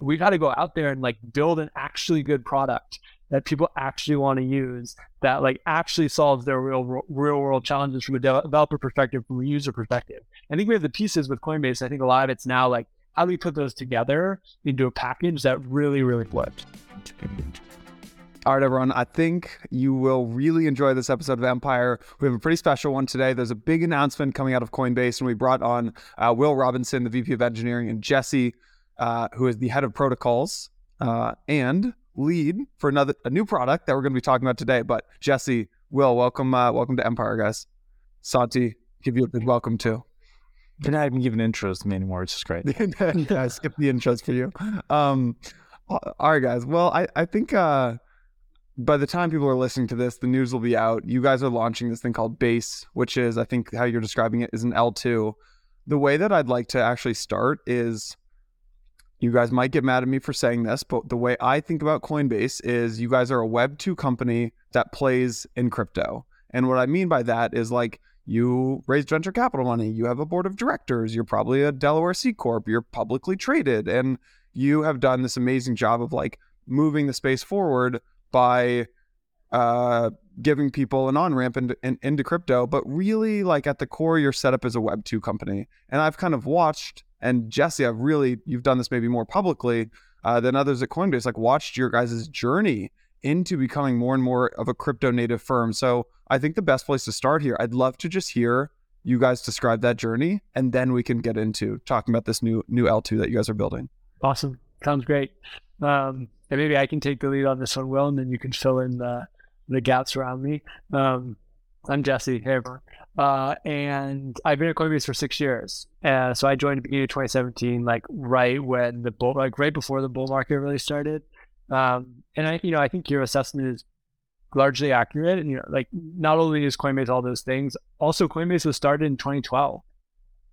we got to go out there and like build an actually good product that people actually want to use that like actually solves their real real world challenges from a developer perspective from a user perspective i think we have the pieces with coinbase i think a lot of it's now like how do we put those together into a package that really really flips all right, everyone. I think you will really enjoy this episode of Empire. We have a pretty special one today. There's a big announcement coming out of Coinbase, and we brought on uh, Will Robinson, the VP of Engineering, and Jesse, uh, who is the head of protocols uh, and lead for another a new product that we're going to be talking about today. But Jesse, Will, welcome, uh, welcome to Empire, guys. Santi, give you a big welcome too. You're not even giving intros to me anymore. It's just great. yeah, I skipped the intros for you. Um, all right, guys. Well, I I think uh, by the time people are listening to this, the news will be out. You guys are launching this thing called Base, which is, I think, how you're describing it is an L2. The way that I'd like to actually start is you guys might get mad at me for saying this, but the way I think about Coinbase is you guys are a Web2 company that plays in crypto. And what I mean by that is like you raised venture capital money, you have a board of directors, you're probably a Delaware C Corp, you're publicly traded, and you have done this amazing job of like moving the space forward by uh, giving people an on ramp into, in, into crypto. But really, like at the core, you're set up as a Web two company. And I've kind of watched, and Jesse, I've really you've done this maybe more publicly uh, than others at Coinbase. Like watched your guys' journey into becoming more and more of a crypto native firm. So I think the best place to start here, I'd love to just hear you guys describe that journey, and then we can get into talking about this new new L2 that you guys are building. Awesome, sounds great. Um, and maybe I can take the lead on this one, Will, and then you can fill in the the gaps around me. Um, I'm Jesse. Hey, everyone. Uh, and I've been at Coinbase for six years. Uh, so I joined the beginning of 2017, like right when the bull, like right before the bull market really started. Um, and I, you know, I think your assessment is largely accurate. And you know, like not only is Coinbase all those things, also Coinbase was started in 2012.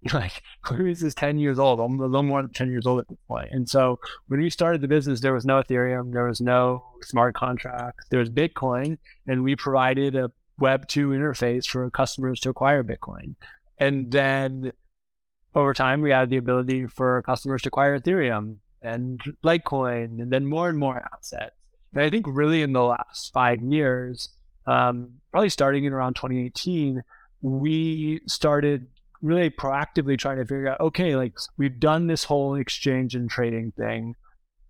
like Coinbase is 10 years old, I'm a little more than 10 years old at this point. And so when we started the business, there was no Ethereum, there was no smart contracts, there was Bitcoin, and we provided a Web 2 interface for customers to acquire Bitcoin. And then over time, we had the ability for customers to acquire Ethereum and Litecoin, and then more and more assets. And I think really in the last five years, um, probably starting in around 2018, we started really proactively trying to figure out okay, like we've done this whole exchange and trading thing,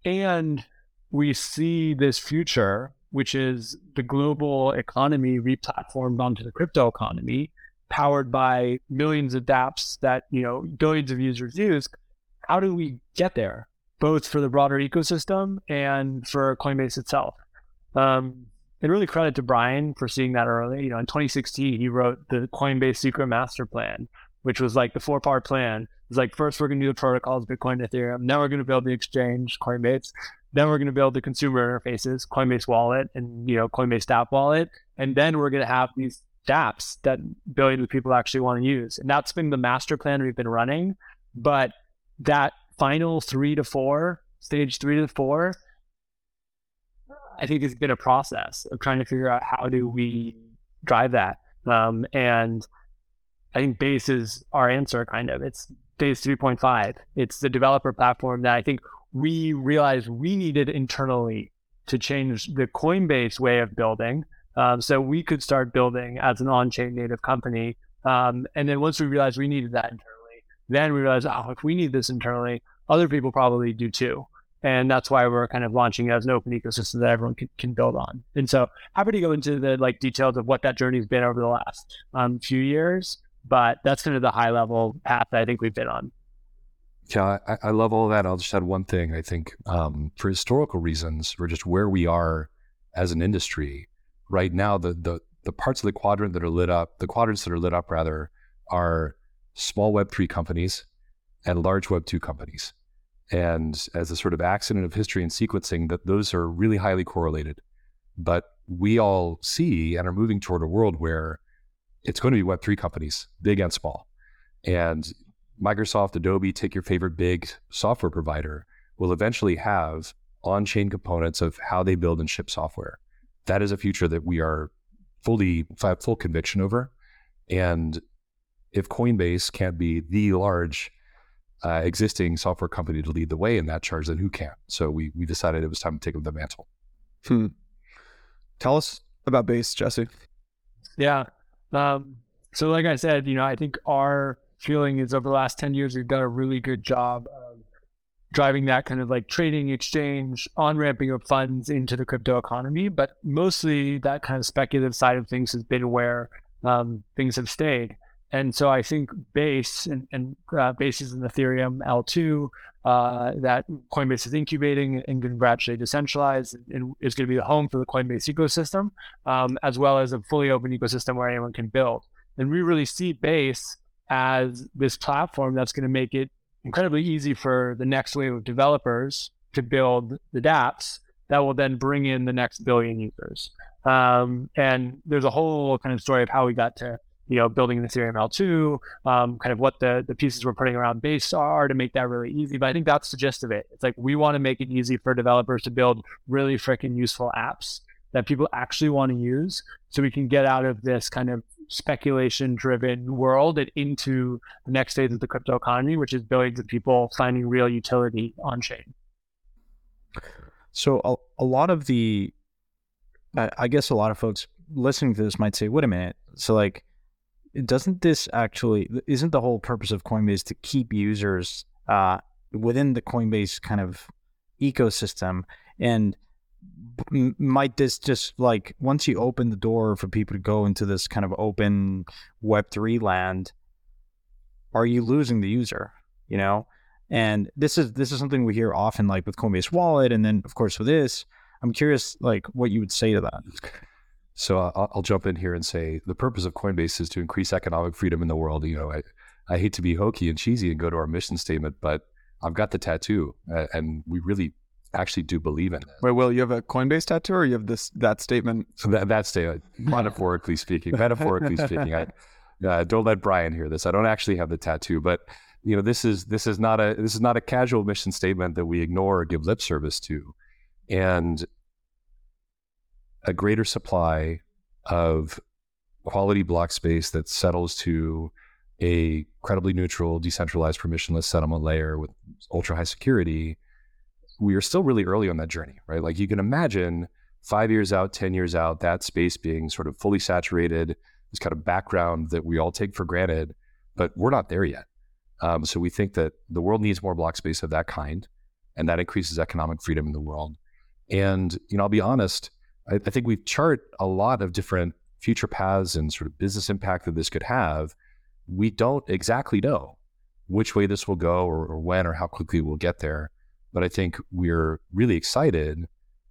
and we see this future, which is the global economy replatformed onto the crypto economy, powered by millions of dApps that you know billions of users use. How do we get there, both for the broader ecosystem and for Coinbase itself? Um, and really credit to Brian for seeing that early. You know, in 2016, he wrote the Coinbase Secret Master Plan, which was like the four part plan. It's like first we're going to do the protocols, Bitcoin, Ethereum. Now we're going to build the exchange, Coinbase. Then we're going to build the consumer interfaces, Coinbase Wallet and you know Coinbase dApp Wallet, and then we're going to have these dApps that billions of people actually want to use. And that's been the master plan we've been running. But that final three to four, stage three to four, I think has been a process of trying to figure out how do we drive that. Um, and I think base is our answer kind of. It's base 3.5. It's the developer platform that I think we realized we needed internally to change the Coinbase way of building. Um, so we could start building as an on-chain native company. Um, and then once we realized we needed that internally, then we realized, oh, if we need this internally, other people probably do too. And that's why we're kind of launching it as an open ecosystem that everyone can, can build on. And so happy to go into the like details of what that journey has been over the last um, few years. But that's kind of the high level path that I think we've been on. Yeah, I, I love all that. I'll just add one thing. I think um, for historical reasons, or just where we are as an industry right now, the the the parts of the quadrant that are lit up, the quadrants that are lit up rather, are small Web three companies and large Web two companies. And as a sort of accident of history and sequencing, that those are really highly correlated. But we all see and are moving toward a world where it's going to be Web3 companies, big and small. And Microsoft, Adobe, take your favorite big software provider, will eventually have on chain components of how they build and ship software. That is a future that we are fully, have full conviction over. And if Coinbase can't be the large uh, existing software company to lead the way in that charge, then who can? So we we decided it was time to take up the mantle. Hmm. Tell us about Base, Jesse. Yeah. Um, so, like I said, you know, I think our feeling is over the last 10 years, we've done a really good job of driving that kind of like trading exchange, on ramping of funds into the crypto economy. But mostly that kind of speculative side of things has been where um, things have stayed. And so I think Base and, and uh, Base is an Ethereum L2 uh, that Coinbase is incubating and going to gradually decentralize and is going to be the home for the Coinbase ecosystem, um, as well as a fully open ecosystem where anyone can build. And we really see Base as this platform that's going to make it incredibly easy for the next wave of developers to build the dApps that will then bring in the next billion users. Um, and there's a whole kind of story of how we got to you know building the Ethereum L2, um, kind of what the the pieces we're putting around Base are to make that really easy. But I think that's the gist of it. It's like we want to make it easy for developers to build really freaking useful apps that people actually want to use, so we can get out of this kind of speculation driven world and into the next phase of the crypto economy, which is billions of people finding real utility on chain. So a, a lot of the, I, I guess a lot of folks listening to this might say, wait a minute. So like, doesn't this actually, isn't the whole purpose of Coinbase to keep users uh, within the Coinbase kind of ecosystem? And might this just like once you open the door for people to go into this kind of open web3 land are you losing the user you know? And this is this is something we hear often like with coinbase wallet and then of course with this. I'm curious like what you would say to that. So uh, I'll, I'll jump in here and say the purpose of coinbase is to increase economic freedom in the world you know? I, I hate to be hokey and cheesy and go to our mission statement but i've got the tattoo and we really actually do believe in it. Wait, Will, you have a Coinbase tattoo, or you have this that statement? So that that statement, metaphorically speaking, metaphorically speaking, I uh, don't let Brian hear this. I don't actually have the tattoo, but you know, this is this is not a this is not a casual mission statement that we ignore or give lip service to, and a greater supply of quality block space that settles to a credibly neutral, decentralized, permissionless settlement layer with ultra high security we are still really early on that journey, right? Like you can imagine five years out, 10 years out, that space being sort of fully saturated, this kind of background that we all take for granted, but we're not there yet. Um, so we think that the world needs more block space of that kind, and that increases economic freedom in the world. And, you know, I'll be honest, I, I think we've chart a lot of different future paths and sort of business impact that this could have. We don't exactly know which way this will go or, or when or how quickly we'll get there. But I think we're really excited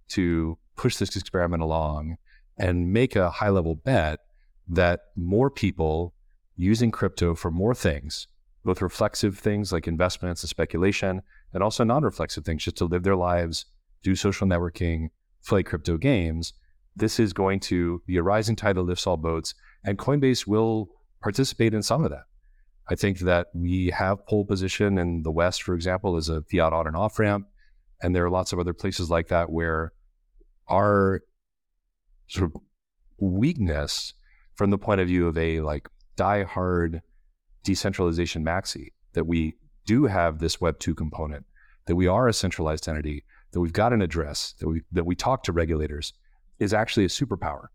to push this experiment along and make a high level bet that more people using crypto for more things, both reflexive things like investments and speculation, and also non reflexive things just to live their lives, do social networking, play crypto games. This is going to be a rising tide that lifts all boats, and Coinbase will participate in some of that. I think that we have pole position in the West, for example, as a fiat on and off ramp. And there are lots of other places like that where our sort of weakness from the point of view of a like die-hard decentralization maxi, that we do have this Web 2 component, that we are a centralized entity, that we've got an address, that we, that we talk to regulators, is actually a superpower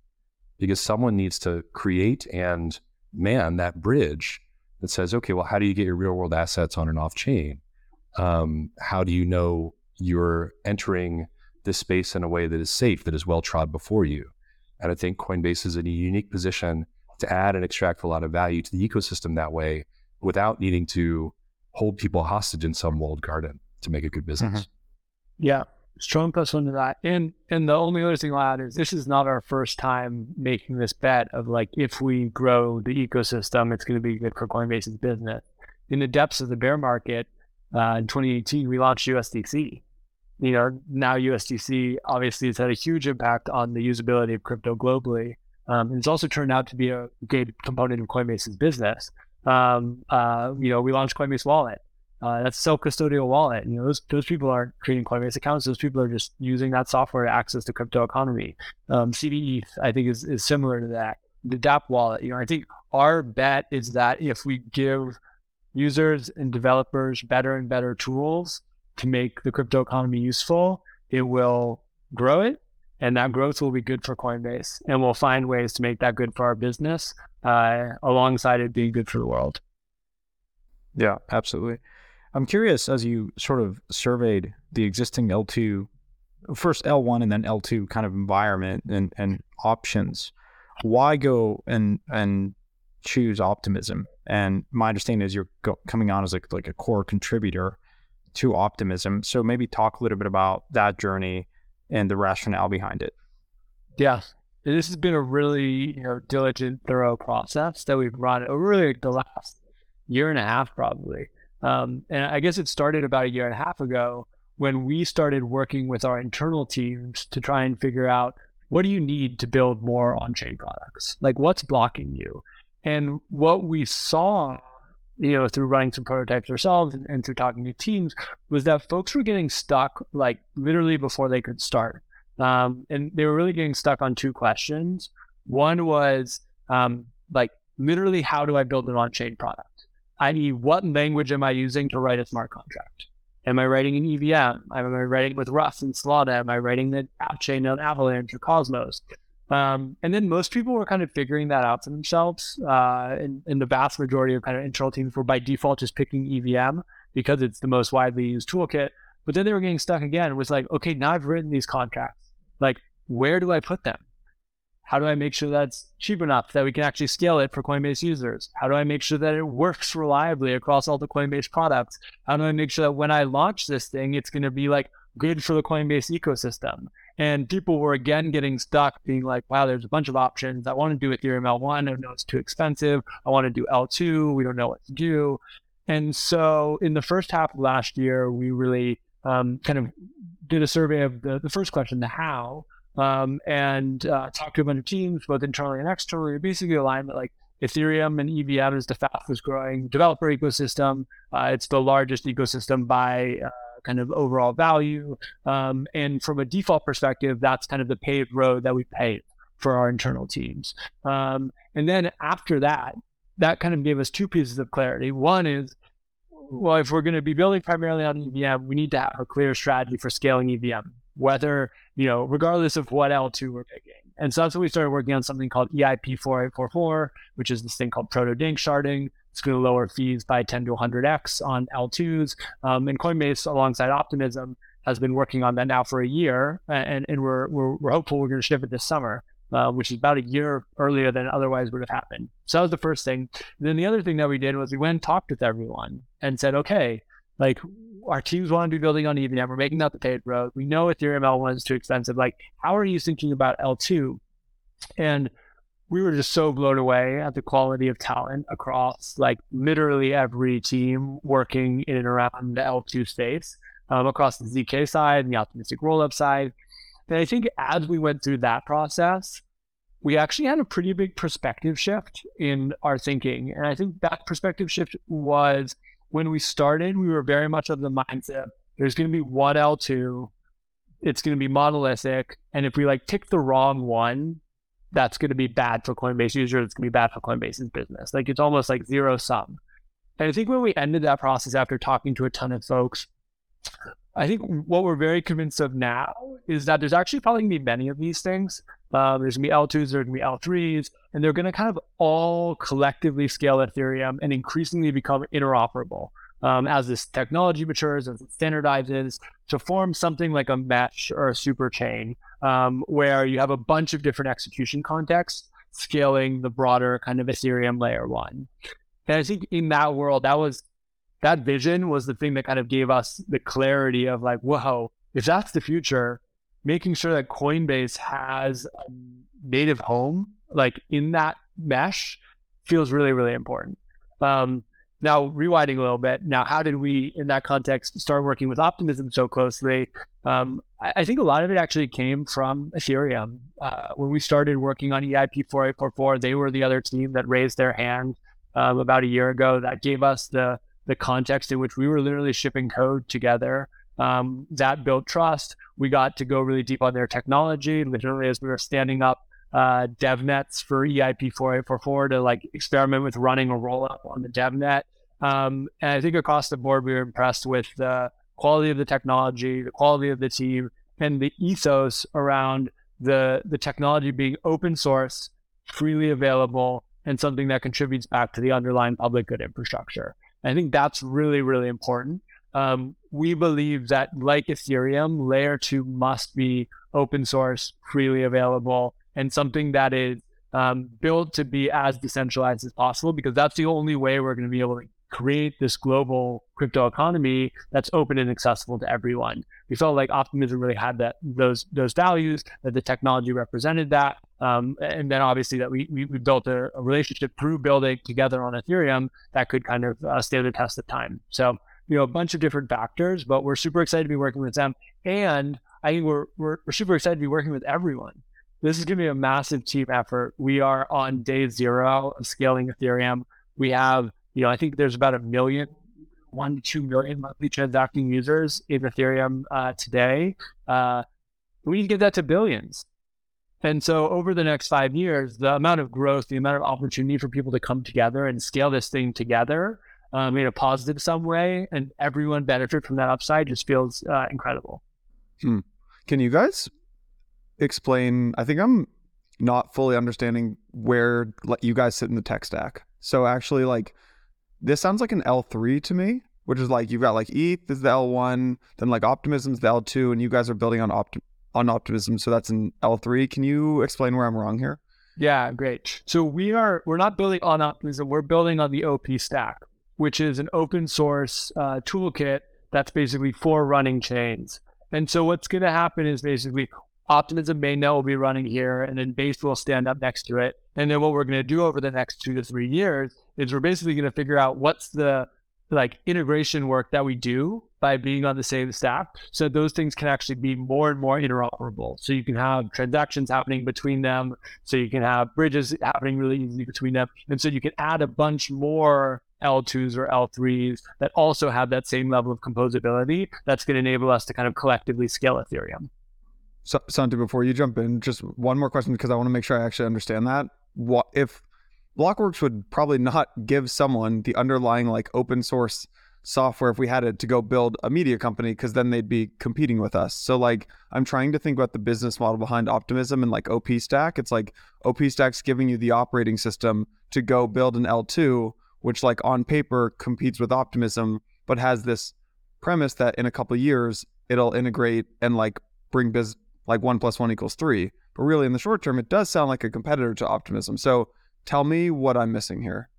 because someone needs to create and man that bridge that says, okay, well, how do you get your real world assets on and off chain? Um, how do you know you're entering this space in a way that is safe, that is well trod before you? And I think Coinbase is in a unique position to add and extract a lot of value to the ecosystem that way without needing to hold people hostage in some walled garden to make a good business. Mm-hmm. Yeah strong plus one to that. And and the only other thing I'll add is this is not our first time making this bet of like if we grow the ecosystem, it's going to be good for Coinbase's business. In the depths of the bear market uh, in 2018, we launched USDC. You know, now USDC obviously has had a huge impact on the usability of crypto globally. Um, and it's also turned out to be a great component of Coinbase's business. Um, uh, you know, we launched Coinbase Wallet. Uh, that's self-custodial wallet. You know, those those people aren't creating Coinbase accounts. Those people are just using that software to access the crypto economy. Um, cbETH, I think, is is similar to that. The dApp wallet. You know, I think our bet is that if we give users and developers better and better tools to make the crypto economy useful, it will grow it. And that growth will be good for Coinbase. And we'll find ways to make that good for our business uh, alongside it being good for the world. Yeah, absolutely. I'm curious as you sort of surveyed the existing L2, first L1 and then L2 kind of environment and, and options, why go and and choose optimism? And my understanding is you're go, coming on as like, like a core contributor to optimism. So maybe talk a little bit about that journey and the rationale behind it. Yeah. This has been a really you know diligent, thorough process that we've run over really the last year and a half, probably. Um, and I guess it started about a year and a half ago when we started working with our internal teams to try and figure out what do you need to build more on-chain products? Like what's blocking you? And what we saw, you know, through running some prototypes ourselves and, and through talking to teams was that folks were getting stuck like literally before they could start. Um, and they were really getting stuck on two questions. One was um, like literally, how do I build an on-chain product? i.e., what language am I using to write a smart contract? Am I writing in EVM? Am I writing with Rust and Solana? Am I writing the app chain on Avalanche or Cosmos? Um, and then most people were kind of figuring that out for themselves. Uh, and, and, the vast majority of kind of internal teams were by default just picking EVM because it's the most widely used toolkit. But then they were getting stuck again. It was like, okay, now I've written these contracts. Like, where do I put them? How do I make sure that's cheap enough that we can actually scale it for Coinbase users? How do I make sure that it works reliably across all the Coinbase products? How do I make sure that when I launch this thing, it's going to be like good for the Coinbase ecosystem? And people were again getting stuck being like, wow, there's a bunch of options. I want to do Ethereum L1. I know it's too expensive. I want to do L2. We don't know what to do. And so in the first half of last year, we really um, kind of did a survey of the, the first question, the how, um, and uh, talk to a bunch of teams, both internally and externally, basically align that like Ethereum and EVM is the fastest growing developer ecosystem. Uh, it's the largest ecosystem by uh, kind of overall value. Um, and from a default perspective, that's kind of the paved road that we pave for our internal teams. Um, and then after that, that kind of gave us two pieces of clarity. One is, well, if we're going to be building primarily on EVM, we need to have a clear strategy for scaling EVM whether, you know, regardless of what L2 we're picking. And so that's when we started working on something called EIP 4844, which is this thing called proto danksharding. It's going to lower fees by 10 to 100x on L2s. Um, and Coinbase, alongside Optimism, has been working on that now for a year. And, and we're, we're, we're hopeful we're going to ship it this summer. Uh, which is about a year earlier than otherwise would have happened. So that was the first thing. And then the other thing that we did was we went and talked with everyone and said, okay, like our teams want to be building on EVM. We're making that the paid road. We know Ethereum L1 is too expensive. Like, how are you thinking about L2? And we were just so blown away at the quality of talent across like literally every team working in and around the L2 space, um, across the ZK side and the optimistic rollup side. And I think as we went through that process, we actually had a pretty big perspective shift in our thinking. And I think that perspective shift was when we started, we were very much of the mindset there's going to be one L2, it's going to be monolithic. And if we like tick the wrong one, that's going to be bad for Coinbase users. It's going to be bad for Coinbase's business. Like it's almost like zero sum. And I think when we ended that process after talking to a ton of folks, I think what we're very convinced of now is that there's actually probably going to be many of these things. Um, there's going to be L2s, there's going to be L3s, and they're going to kind of all collectively scale Ethereum and increasingly become interoperable um, as this technology matures, it standardizes, to form something like a mesh or a super chain um, where you have a bunch of different execution contexts scaling the broader kind of Ethereum layer one. And I think in that world, that was that vision was the thing that kind of gave us the clarity of like, whoa, if that's the future, making sure that Coinbase has a native home like in that mesh feels really, really important. Um, now, rewinding a little bit, now, how did we, in that context, start working with Optimism so closely? Um, I, I, think a lot of it actually came from Ethereum. Uh, when we started working on EIP 4844, they were the other team that raised their hand um, about a year ago. That gave us the the context in which we were literally shipping code together. Um, that built trust. We got to go really deep on their technology, literally as we were standing up uh, DevNets for EIP 4844 to like experiment with running a rollup on the DevNet. Um, and I think across the board, we were impressed with the quality of the technology, the quality of the team, and the ethos around the the technology being open source, freely available, and something that contributes back to the underlying public good infrastructure. I think that's really, really important. Um, we believe that, like Ethereum, layer two must be open source, freely available, and something that is um, built to be as decentralized as possible, because that's the only way we're going to be able to create this global crypto economy that's open and accessible to everyone. We felt like optimism really had that those those values, that the technology represented that, um, and then obviously that we we, we built a, a, relationship through building together on Ethereum that could kind of uh, stand the test of time. So you know a bunch of different factors, but we're super excited to be working with them, and I think we're we're, we're super excited to be working with everyone. This is going to be a massive team effort. We are on day zero of scaling Ethereum. We have you know, I think there's about a million, one to two million monthly transacting users in Ethereum uh, today. Uh, we need to get that to billions. And so over the next five years, the amount of growth, the amount of opportunity for people to come together and scale this thing together um, in a positive sum way and everyone benefit from that upside just feels uh, incredible. Hmm. Can you guys explain? I think I'm not fully understanding where you guys sit in the tech stack. So actually like this sounds like an L3 to me, which is like you've got like ETH is the L1, then like Optimism's the L2, and you guys are building on Opt- on Optimism, so that's an L3. Can you explain where I'm wrong here? Yeah, great. So we are we're not building on Optimism, we're building on the OP stack, which is an open source uh, toolkit that's basically for running chains. And so what's going to happen is basically Optimism mainnet will be running here, and then Base will stand up next to it. And then what we're going to do over the next two to three years is we're basically going to figure out what's the like integration work that we do by being on the same stack so those things can actually be more and more interoperable so you can have transactions happening between them so you can have bridges happening really easily between them and so you can add a bunch more L2s or L3s that also have that same level of composability that's going to enable us to kind of collectively scale Ethereum. So, before you jump in, just one more question because I want to make sure I actually understand that. What if Blockworks would probably not give someone the underlying like open source software if we had it to go build a media company because then they'd be competing with us. So like I'm trying to think about the business model behind Optimism and like OP Stack. It's like OP Stack's giving you the operating system to go build an L2, which like on paper competes with Optimism, but has this premise that in a couple years it'll integrate and like bring biz like one plus one equals three. But really in the short term, it does sound like a competitor to Optimism. So Tell me what I'm missing here.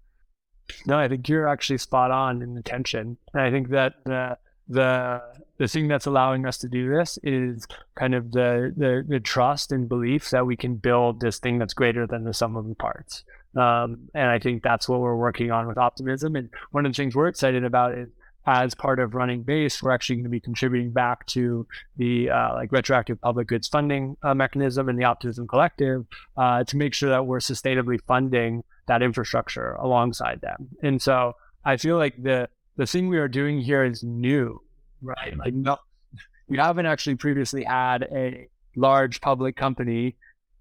No, I think you're actually spot on in the tension. And I think that the the the thing that's allowing us to do this is kind of the, the, the trust and belief that we can build this thing that's greater than the sum of the parts. Um, and I think that's what we're working on with optimism. And one of the things we're excited about is as part of running base, we're actually going to be contributing back to the uh, like retroactive public goods funding uh, mechanism and the Optimism Collective uh, to make sure that we're sustainably funding that infrastructure alongside them. And so I feel like the the thing we are doing here is new, right? Like no, we haven't actually previously had a large public company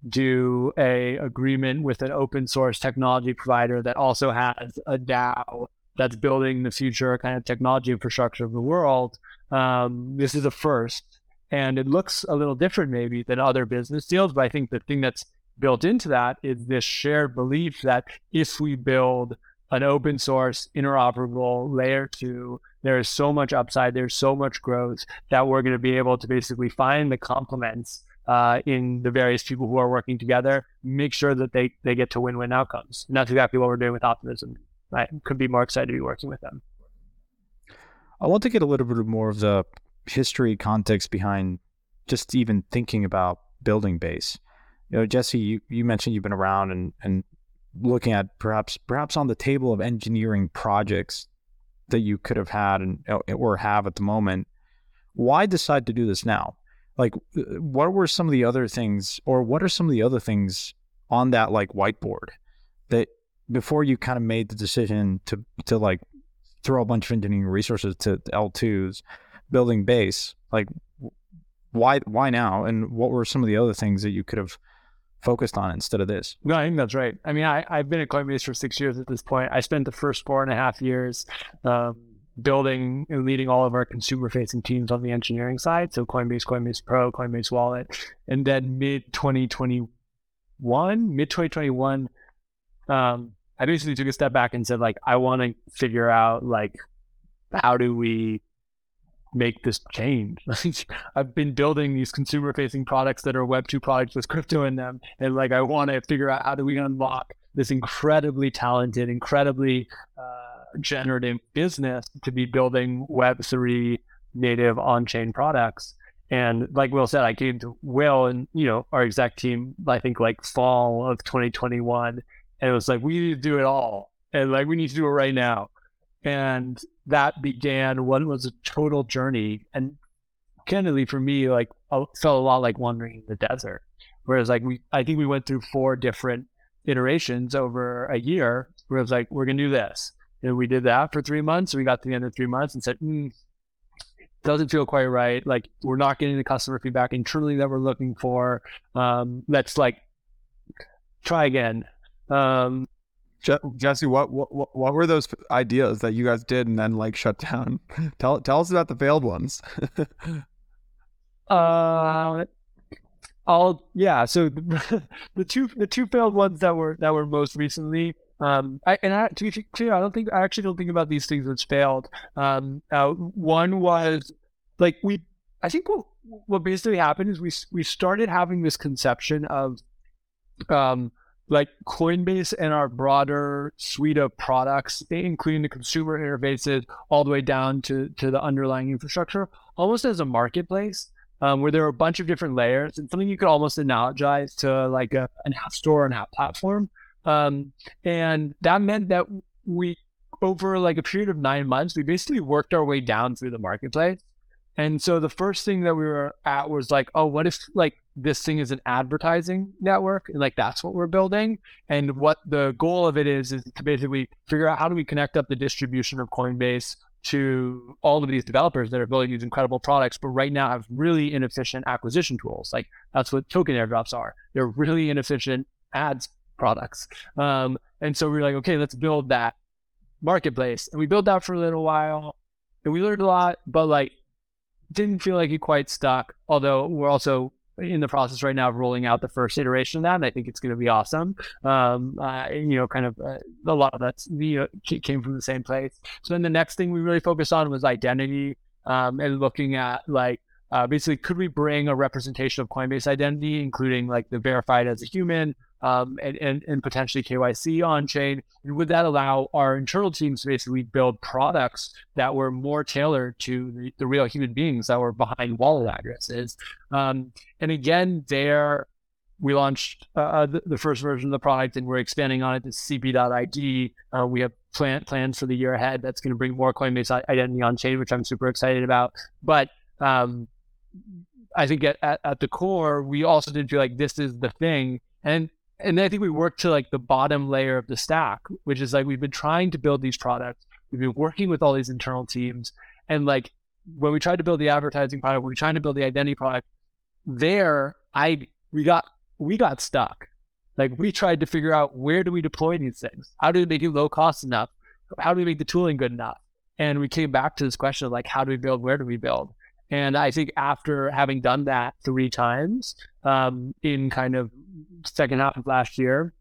do a agreement with an open source technology provider that also has a DAO that's building the future kind of technology infrastructure of the world. Um, this is a first, and it looks a little different maybe than other business deals. But I think the thing that's built into that is this shared belief that if we build an open source interoperable layer two, there is so much upside, there's so much growth that we're going to be able to basically find the complements uh, in the various people who are working together, make sure that they, they get to win-win outcomes. And that's exactly what we're doing with Optimism. I could be more excited to be working with them. I want to get a little bit more of the history context behind just even thinking about building base. You know, Jesse, you, you mentioned you've been around and, and looking at perhaps perhaps on the table of engineering projects that you could have had and or have at the moment. Why decide to do this now? Like, uh, what were some of the other things, or what are some of the other things on that like whiteboard that before you kind of made the decision to to like throw a bunch of engineering resources to L2s building base, like why why now? And what were some of the other things that you could have focused on instead of this. No, I think that's right. I mean, I, I've been at Coinbase for six years at this point. I spent the first four and a half years um, building and leading all of our consumer facing teams on the engineering side. So Coinbase, Coinbase Pro, Coinbase Wallet. And then mid 2021, mid 2021, um, I basically took a step back and said, like, I want to figure out, like, how do we make this change? I've been building these consumer facing products that are Web2 products with crypto in them. And, like, I want to figure out how do we unlock this incredibly talented, incredibly uh, generative business to be building Web3 native on chain products. And like Will said, I came to Will and, you know, our exec team, I think like fall of 2021 and it was like, we need to do it all. And like, we need to do it right now. And that began what was a total journey. And candidly, for me, like, felt a lot like wandering in the desert. Whereas, like, we, I think we went through four different iterations over a year where it was like, we're going to do this. And we did that for three months. We got to the end of three months and said, mm, doesn't feel quite right. Like, we're not getting the customer feedback internally that we're looking for. Um, let's like try again um, Je- Jesse, what, what what were those ideas that you guys did and then like shut down? tell tell us about the failed ones. uh, I'll yeah. So the, the two the two failed ones that were that were most recently. Um, I, and I, to be clear, I don't think I actually don't think about these things as failed. Um, uh, one was like we, I think what what basically happened is we we started having this conception of, um, like Coinbase and our broader suite of products, including the consumer interfaces, all the way down to, to the underlying infrastructure, almost as a marketplace um, where there are a bunch of different layers and something you could almost analogize to like a, an app store and app platform. Um, and that meant that we, over like a period of nine months, we basically worked our way down through the marketplace. And so the first thing that we were at was like, oh, what if like this thing is an advertising network and like that's what we're building. And what the goal of it is is to basically figure out how do we connect up the distribution of coinbase to all of these developers that are building these incredible products but right now have really inefficient acquisition tools. Like that's what token airdrops are. They're really inefficient ads products. Um, and so we we're like okay let's build that marketplace. And we built that for a little while and we learned a lot but like didn't feel like it quite stuck although we're also in the process right now of rolling out the first iteration of that, and I think it's going to be awesome. Um, uh, you know, kind of uh, a lot of that you know, came from the same place. So then the next thing we really focused on was identity um, and looking at like uh, basically could we bring a representation of Coinbase identity, including like the verified as a human, um, and, and, and potentially KYC on chain. And would that allow our internal teams to basically build products that were more tailored to the, the real human beings that were behind wallet addresses? Um, and again, there we launched uh, uh the, the, first version of the product and we're expanding on it to cb.id. Uh, we have plan, plans for the year ahead that's going to bring more Coinbase identity on chain, which I'm super excited about. But um, I think at, at, at the core, we also did feel like this is the thing. And and I think we worked to like the bottom layer of the stack, which is like we've been trying to build these products. We've been working with all these internal teams, and like when we tried to build the advertising product, when we tried to build the identity product, there I we got we got stuck. Like we tried to figure out where do we deploy these things? How do we make it low cost enough? How do we make the tooling good enough? And we came back to this question of like, how do we build? Where do we build? And I think after having done that three times um, in kind of second half of last year,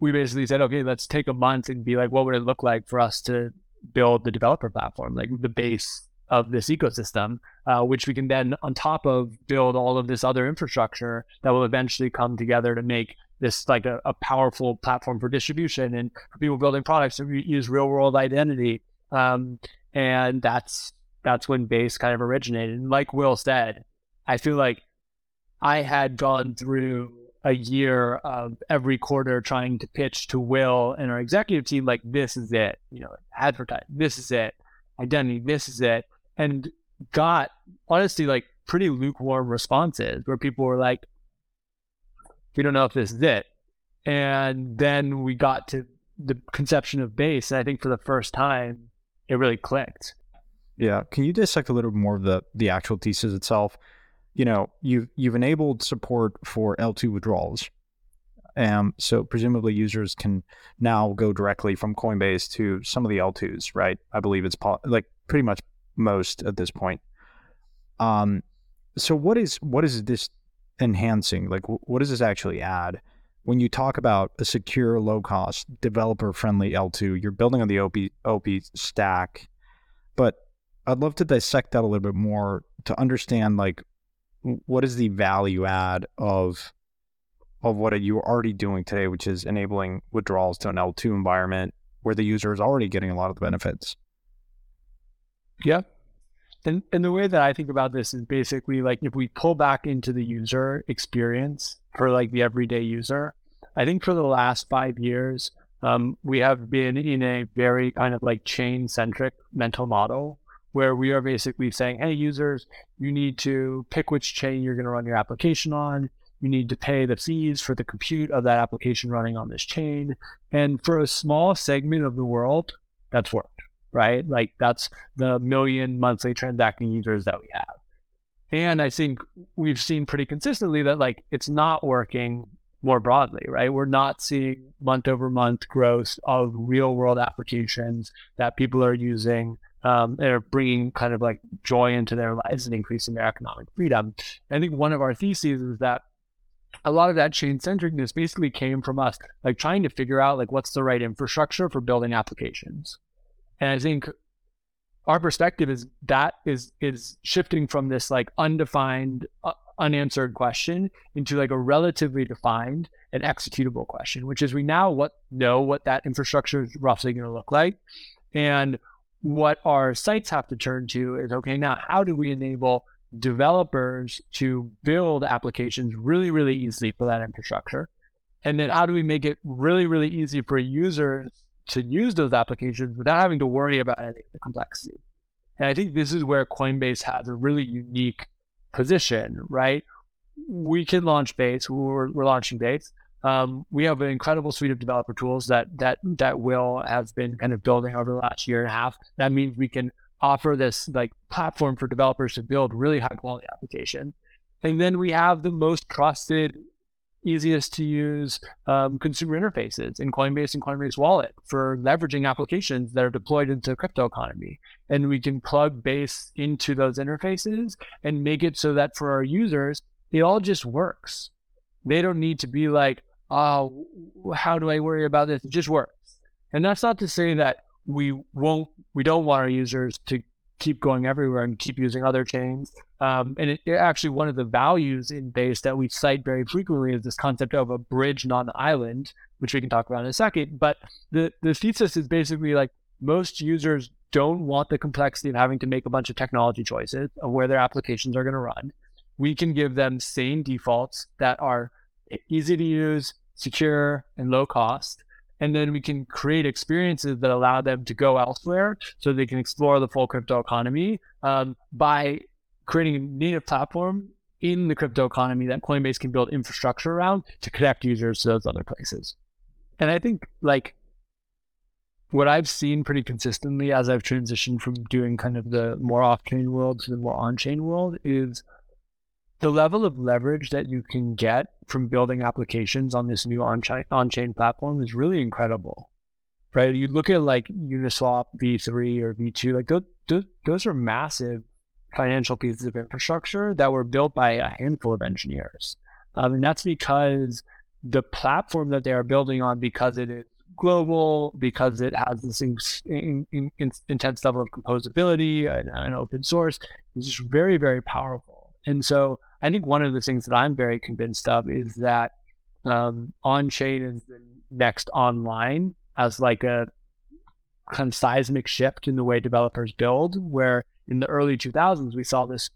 we basically said, okay, let's take a month and be like, what would it look like for us to build the developer platform, like the base of this ecosystem, uh, which we can then, on top of, build all of this other infrastructure that will eventually come together to make this like a, a powerful platform for distribution and for people building products to use real world identity. Um, and that's that's when Base kind of originated. And like Will said, I feel like I had gone through a year of every quarter trying to pitch to Will and our executive team, like, this is it, you know, advertise, this is it, identity, this is it. And got honestly like pretty lukewarm responses where people were like, we don't know if this is it. And then we got to the conception of base. And I think for the first time, it really clicked. Yeah. Can you dissect a little bit more of the the actual thesis itself? you know, you've you've enabled support for L2 withdrawals. Um, so presumably users can now go directly from Coinbase to some of the L2s, right? I believe it's po- like pretty much most at this point. Um, so what is what is this enhancing? Like, what does this actually add? When you talk about a secure, low cost, developer friendly L2, you're building on the OP, OP stack. But I'd love to dissect that a little bit more to understand like what is the value add of of what you're already doing today, which is enabling withdrawals to an L2 environment where the user is already getting a lot of the benefits. Yeah. And, and the way that I think about this is basically like if we pull back into the user experience for like the everyday user, I think for the last five years, um, we have been in a very kind of like chain centric mental model where we are basically saying, hey, users, you need to pick which chain you're going to run your application on. You need to pay the fees for the compute of that application running on this chain. And for a small segment of the world, that's worked, right? Like that's the million monthly transacting users that we have. And I think we've seen pretty consistently that like it's not working more broadly, right? We're not seeing month over month growth of real world applications that people are using um, are bringing kind of like joy into their lives and increasing their economic freedom. I think one of our theses is that a lot of that chain centricness basically came from us like trying to figure out like what's the right infrastructure for building applications. And I think our perspective is that is is shifting from this like undefined uh, unanswered question into like a relatively defined and executable question which is we now what know what that infrastructure is roughly going to look like and what our sights have to turn to is okay, now how do we enable developers to build applications really, really easily for that infrastructure? And then how do we make it really, really easy for users to use those applications without having to worry about any of the complexity? And I think this is where Coinbase has a really unique position, right? We can launch Base, we're, we're launching Base, um, we have an incredible suite of developer tools that that that Will has been kind of building over the last year and a half. That means we can offer this like platform for developers to build really high quality application. And then we have the most trusted, easiest to use um, consumer interfaces in Coinbase and Coinbase Wallet for leveraging applications that are deployed into the crypto economy. And we can plug Base into those interfaces and make it so that for our users, it all just works. They don't need to be like, oh, how do I worry about this? It just works. And that's not to say that we won't, we don't want our users to keep going everywhere and keep using other chains. Um, and it, it, actually, one of the values in Base that we cite very frequently is this concept of a bridge, not an island, which we can talk about in a second. But the, the thesis is basically like most users don't want the complexity of having to make a bunch of technology choices of where their applications are going to run. We can give them sane defaults that are easy to use, secure, and low cost. And then we can create experiences that allow them to go elsewhere so they can explore the full crypto economy um, by creating a native platform in the crypto economy that Coinbase can build infrastructure around to connect users to those other places. And I think like what I've seen pretty consistently as I've transitioned from doing kind of the more off chain world to the more on chain world is the level of leverage that you can get from building applications on this new on-chain, on-chain platform is really incredible, right? You look at like Uniswap V3 or V2, like those, those, those are massive financial pieces of infrastructure that were built by a handful of engineers. Um, and that's because the platform that they are building on, because it is global, because it has this in, in, in, intense level of composability and, and open source, is just very, very powerful. And so I think one of the things that I'm very convinced of is that um, on chain is the next online as like a kind of seismic shift in the way developers build. Where in the early 2000s, we saw this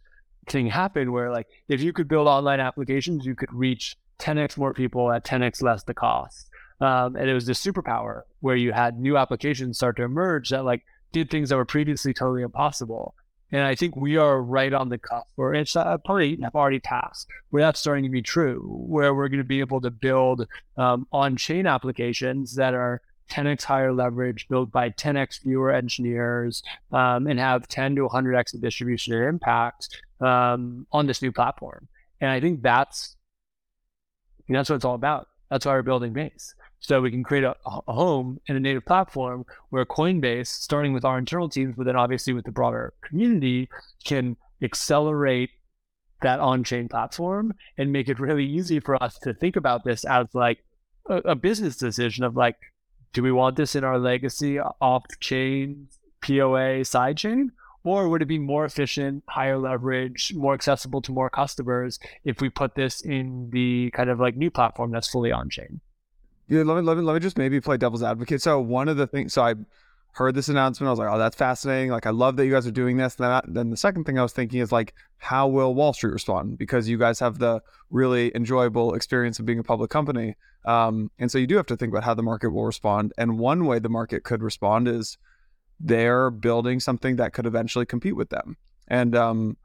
thing happen where like if you could build online applications, you could reach 10x more people at 10x less the cost. Um, and it was this superpower where you had new applications start to emerge that like did things that were previously totally impossible. And I think we are right on the cusp, or it's uh, probably have already passed, where that's starting to be true, where we're going to be able to build um, on chain applications that are 10x higher leverage, built by 10x fewer engineers, um, and have 10 to 100x of distribution and impact um, on this new platform. And I think that's that's what it's all about. That's why we're building Base. So we can create a, a home and a native platform where Coinbase, starting with our internal teams, but then obviously with the broader community, can accelerate that on-chain platform and make it really easy for us to think about this as like a, a business decision of like, do we want this in our legacy off-chain POA sidechain? Or would it be more efficient, higher leverage, more accessible to more customers if we put this in the kind of like new platform that's fully on chain? Yeah, let me, let me let me just maybe play devil's advocate. So one of the things, so I heard this announcement, I was like, oh, that's fascinating. Like, I love that you guys are doing this. And then, then the second thing I was thinking is like, how will Wall Street respond? Because you guys have the really enjoyable experience of being a public company, um, and so you do have to think about how the market will respond. And one way the market could respond is they're building something that could eventually compete with them. And um,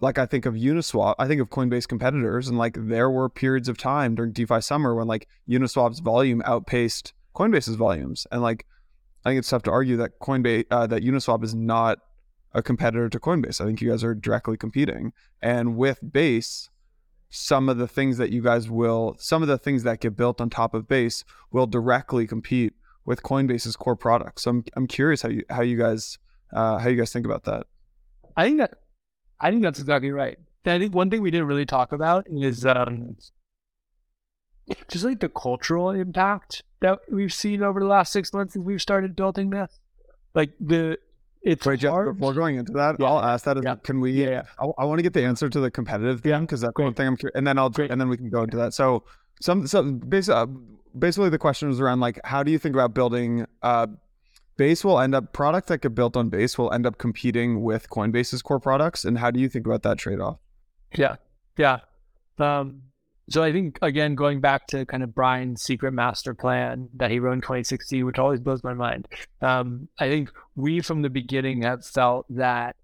like I think of Uniswap, I think of Coinbase competitors, and like there were periods of time during DeFi summer when like Uniswap's volume outpaced Coinbase's volumes, and like I think it's tough to argue that Coinbase uh, that Uniswap is not a competitor to Coinbase. I think you guys are directly competing, and with Base, some of the things that you guys will, some of the things that get built on top of Base will directly compete with Coinbase's core products. So I'm I'm curious how you how you guys uh, how you guys think about that. I think that I think that's exactly right. And I think one thing we didn't really talk about is um, just like the cultural impact that we've seen over the last six months since we've started building this. Like the it's Wait, Jeff, hard. before going into that, Yeah. I'll ask that. Yeah. Can we? Yeah, yeah. I, I want to get the answer to the competitive thing because that's one thing I'm curious, and then I'll Great. and then we can go into that. So some some basically, uh, basically the question was around like how do you think about building uh, Base will end up products that get built on Base will end up competing with Coinbase's core products, and how do you think about that trade off? Yeah, yeah. Um, so I think again, going back to kind of Brian's secret master plan that he wrote in 2016, which always blows my mind. Um, I think we from the beginning have felt that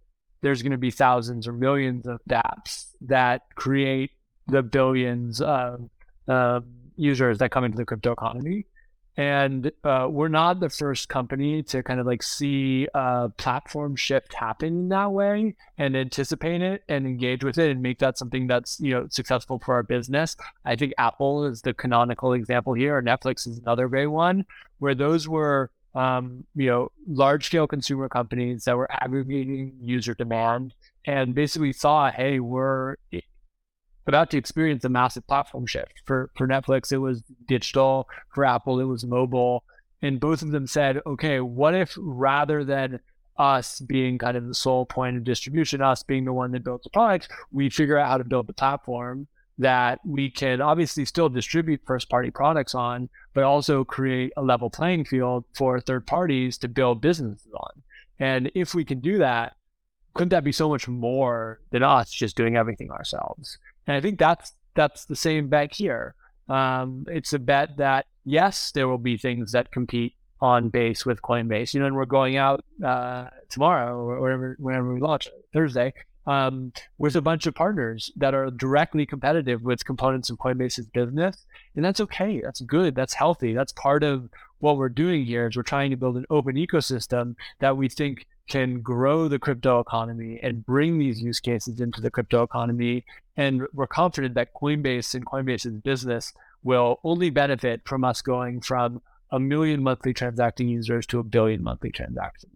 there's going to be thousands or millions of dApps that create the billions of uh, users that come into the crypto economy. And uh, we're not the first company to kind of like see a platform shift happen in that way and anticipate it and engage with it and make that something that's you know successful for our business. I think Apple is the canonical example here, or Netflix is another great one, where those were um, you know large scale consumer companies that were aggregating user demand and basically saw, hey, we're about to experience a massive platform shift. For for Netflix, it was digital. For Apple, it was mobile. And both of them said, okay, what if rather than us being kind of the sole point of distribution, us being the one that built the product, we figure out how to build the platform that we can obviously still distribute first party products on, but also create a level playing field for third parties to build businesses on. And if we can do that, couldn't that be so much more than us just doing everything ourselves? And I think that's that's the same bet here. Um, it's a bet that yes, there will be things that compete on base with Coinbase. You know, and we're going out uh, tomorrow or whatever, whenever we launch Thursday, um, with a bunch of partners that are directly competitive with components of Coinbase's business, and that's okay. That's good. That's healthy. That's part of what we're doing here. Is we're trying to build an open ecosystem that we think can grow the crypto economy and bring these use cases into the crypto economy. And we're confident that Coinbase and Coinbase's business will only benefit from us going from a million monthly transacting users to a billion monthly transacting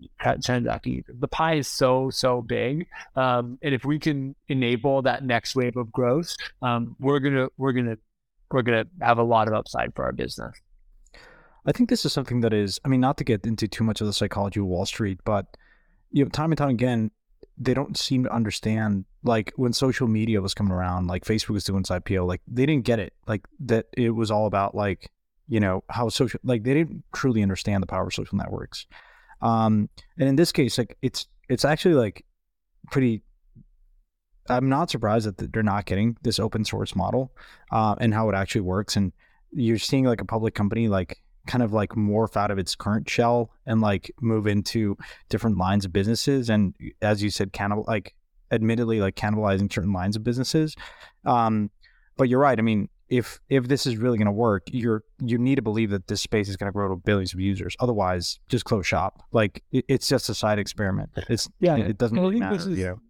transacting users. The pie is so so big, um, and if we can enable that next wave of growth, um, we're gonna we're gonna we're gonna have a lot of upside for our business. I think this is something that is, I mean, not to get into too much of the psychology of Wall Street, but you know, time and time again, they don't seem to understand. Like when social media was coming around, like Facebook was doing its IPO, like they didn't get it. Like that, it was all about like you know how social, like they didn't truly understand the power of social networks. Um, and in this case, like it's it's actually like pretty. I'm not surprised that they're not getting this open source model uh, and how it actually works. And you're seeing like a public company like kind of like morph out of its current shell and like move into different lines of businesses. And as you said cannibal like admittedly like cannibalizing certain lines of businesses. Um but you're right. I mean if if this is really going to work you're you need to believe that this space is going to grow to billions of users. Otherwise just close shop. Like it, it's just a side experiment. It's Yeah, it doesn't I really think matter. this is- you know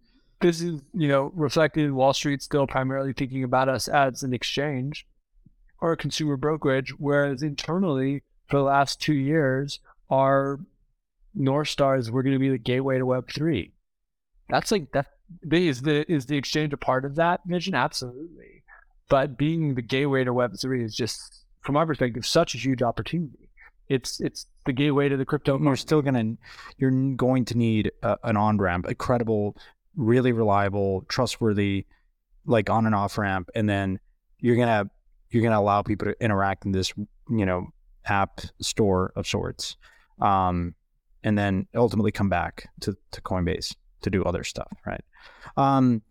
this is, you know, reflected in Wall Street still primarily thinking about us as an exchange or a consumer brokerage, whereas internally for the last two years, our North Star is we're going to be the gateway to Web three. That's like that is the is the exchange a part of that vision? Absolutely. But being the gateway to Web three is just from our perspective such a huge opportunity. It's it's the gateway to the crypto. You're still gonna you're going to need a, an on ramp, a credible, really reliable, trustworthy, like on and off ramp, and then you're gonna you're gonna allow people to interact in this you know app store of sorts, um, and then ultimately come back to to Coinbase to do other stuff, right? Um,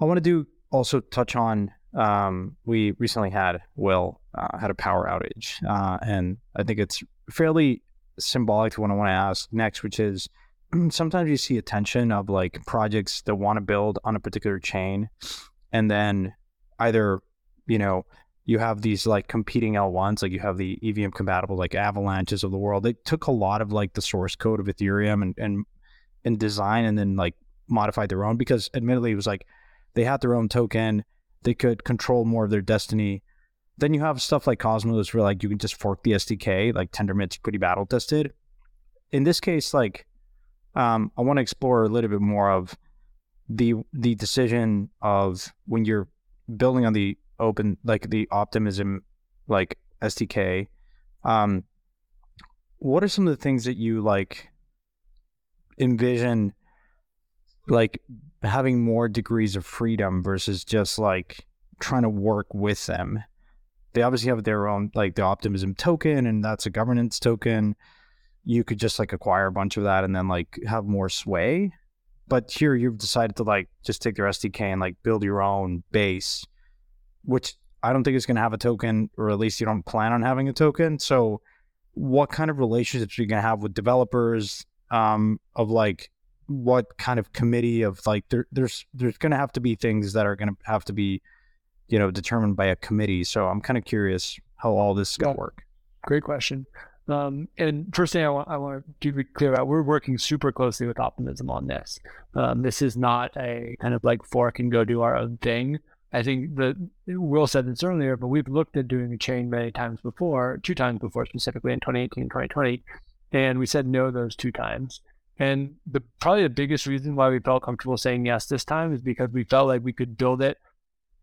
I want to do also touch on um, we recently had Will uh, had a power outage, uh, and I think it's fairly symbolic to what I want to ask next, which is sometimes you see attention of like projects that want to build on a particular chain, and then either you know you have these like competing L1s, like you have the EVM compatible like avalanches of the world. They took a lot of like the source code of Ethereum and and, and design and then like modified their own because admittedly it was like they had their own token they could control more of their destiny. Then you have stuff like Cosmos where like you can just fork the SDK, like Tendermint's pretty battle tested. In this case, like um, I want to explore a little bit more of the the decision of when you're building on the open like the optimism like SDK. Um, what are some of the things that you like envision like having more degrees of freedom versus just like trying to work with them. They obviously have their own like the optimism token and that's a governance token. You could just like acquire a bunch of that and then like have more sway. But here you've decided to like just take their SDK and like build your own base, which I don't think is going to have a token, or at least you don't plan on having a token. So, what kind of relationships are you going to have with developers? Um, of like what kind of committee of like there, there's there's going to have to be things that are going to have to be you know determined by a committee so i'm kind of curious how all this is going to work great question um, and first thing I want, I want to be clear about, we're working super closely with Optimism on this. Um, this is not a kind of like fork and go do our own thing. I think that Will said this earlier, but we've looked at doing a chain many times before, two times before, specifically in 2018 and 2020, and we said no those two times. And the probably the biggest reason why we felt comfortable saying yes this time is because we felt like we could build it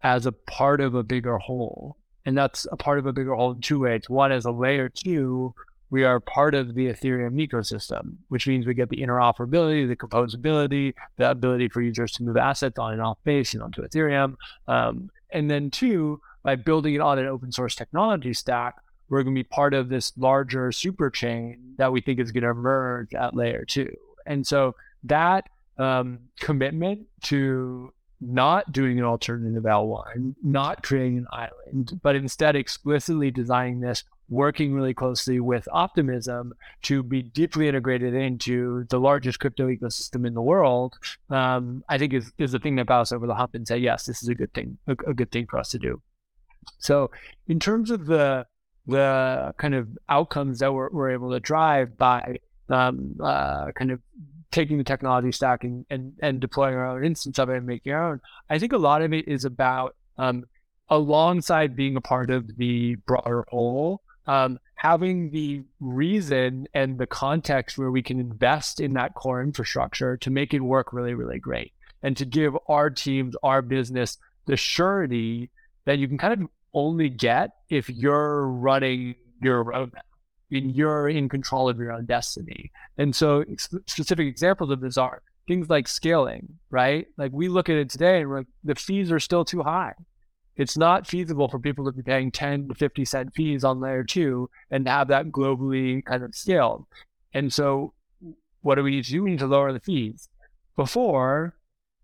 as a part of a bigger whole. And that's a part of a bigger whole in two ways. One, as a layer two, we are part of the Ethereum ecosystem, which means we get the interoperability, the composability, the ability for users to move assets on and off base and onto Ethereum. Um, and then two, by building it on an open source technology stack, we're going to be part of this larger super chain that we think is going to emerge at layer two. And so that um, commitment to not doing an alternative L1, not creating an island, but instead explicitly designing this, working really closely with Optimism to be deeply integrated into the largest crypto ecosystem in the world, um, I think is, is the thing that got us over the hump and say, yes, this is a good thing, a, a good thing for us to do. So in terms of the the kind of outcomes that we're, we're able to drive by um, uh, kind of taking the technology stack and, and, and deploying our own instance of it and making our own. I think a lot of it is about um, alongside being a part of the broader whole, um, having the reason and the context where we can invest in that core infrastructure to make it work really, really great and to give our teams, our business, the surety that you can kind of only get if you're running your roadmap and you're in control of your own destiny. And so specific examples of this are things like scaling, right? Like we look at it today and we're like, the fees are still too high. It's not feasible for people to be paying 10 to 50 cent fees on layer two and have that globally kind of scaled. And so what do we need to do? We need to lower the fees. Before,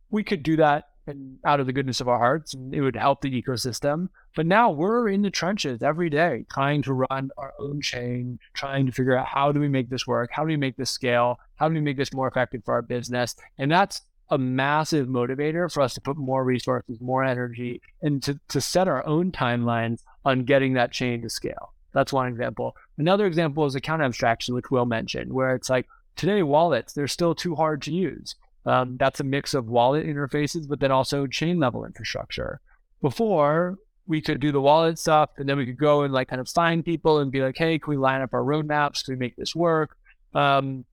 we could do that and out of the goodness of our hearts, and it would help the ecosystem. But now we're in the trenches every day, trying to run our own chain, trying to figure out how do we make this work, how do we make this scale, how do we make this more effective for our business, and that's a massive motivator for us to put more resources, more energy, and to, to set our own timelines on getting that chain to scale. That's one example. Another example is account abstraction, which Will mentioned, where it's like today wallets, they're still too hard to use Um, that's a mix of wallet interfaces, but then also chain level infrastructure. Before, we could do the wallet stuff and then we could go and like kind of find people and be like, hey, can we line up our roadmaps? Can we make this work? Um,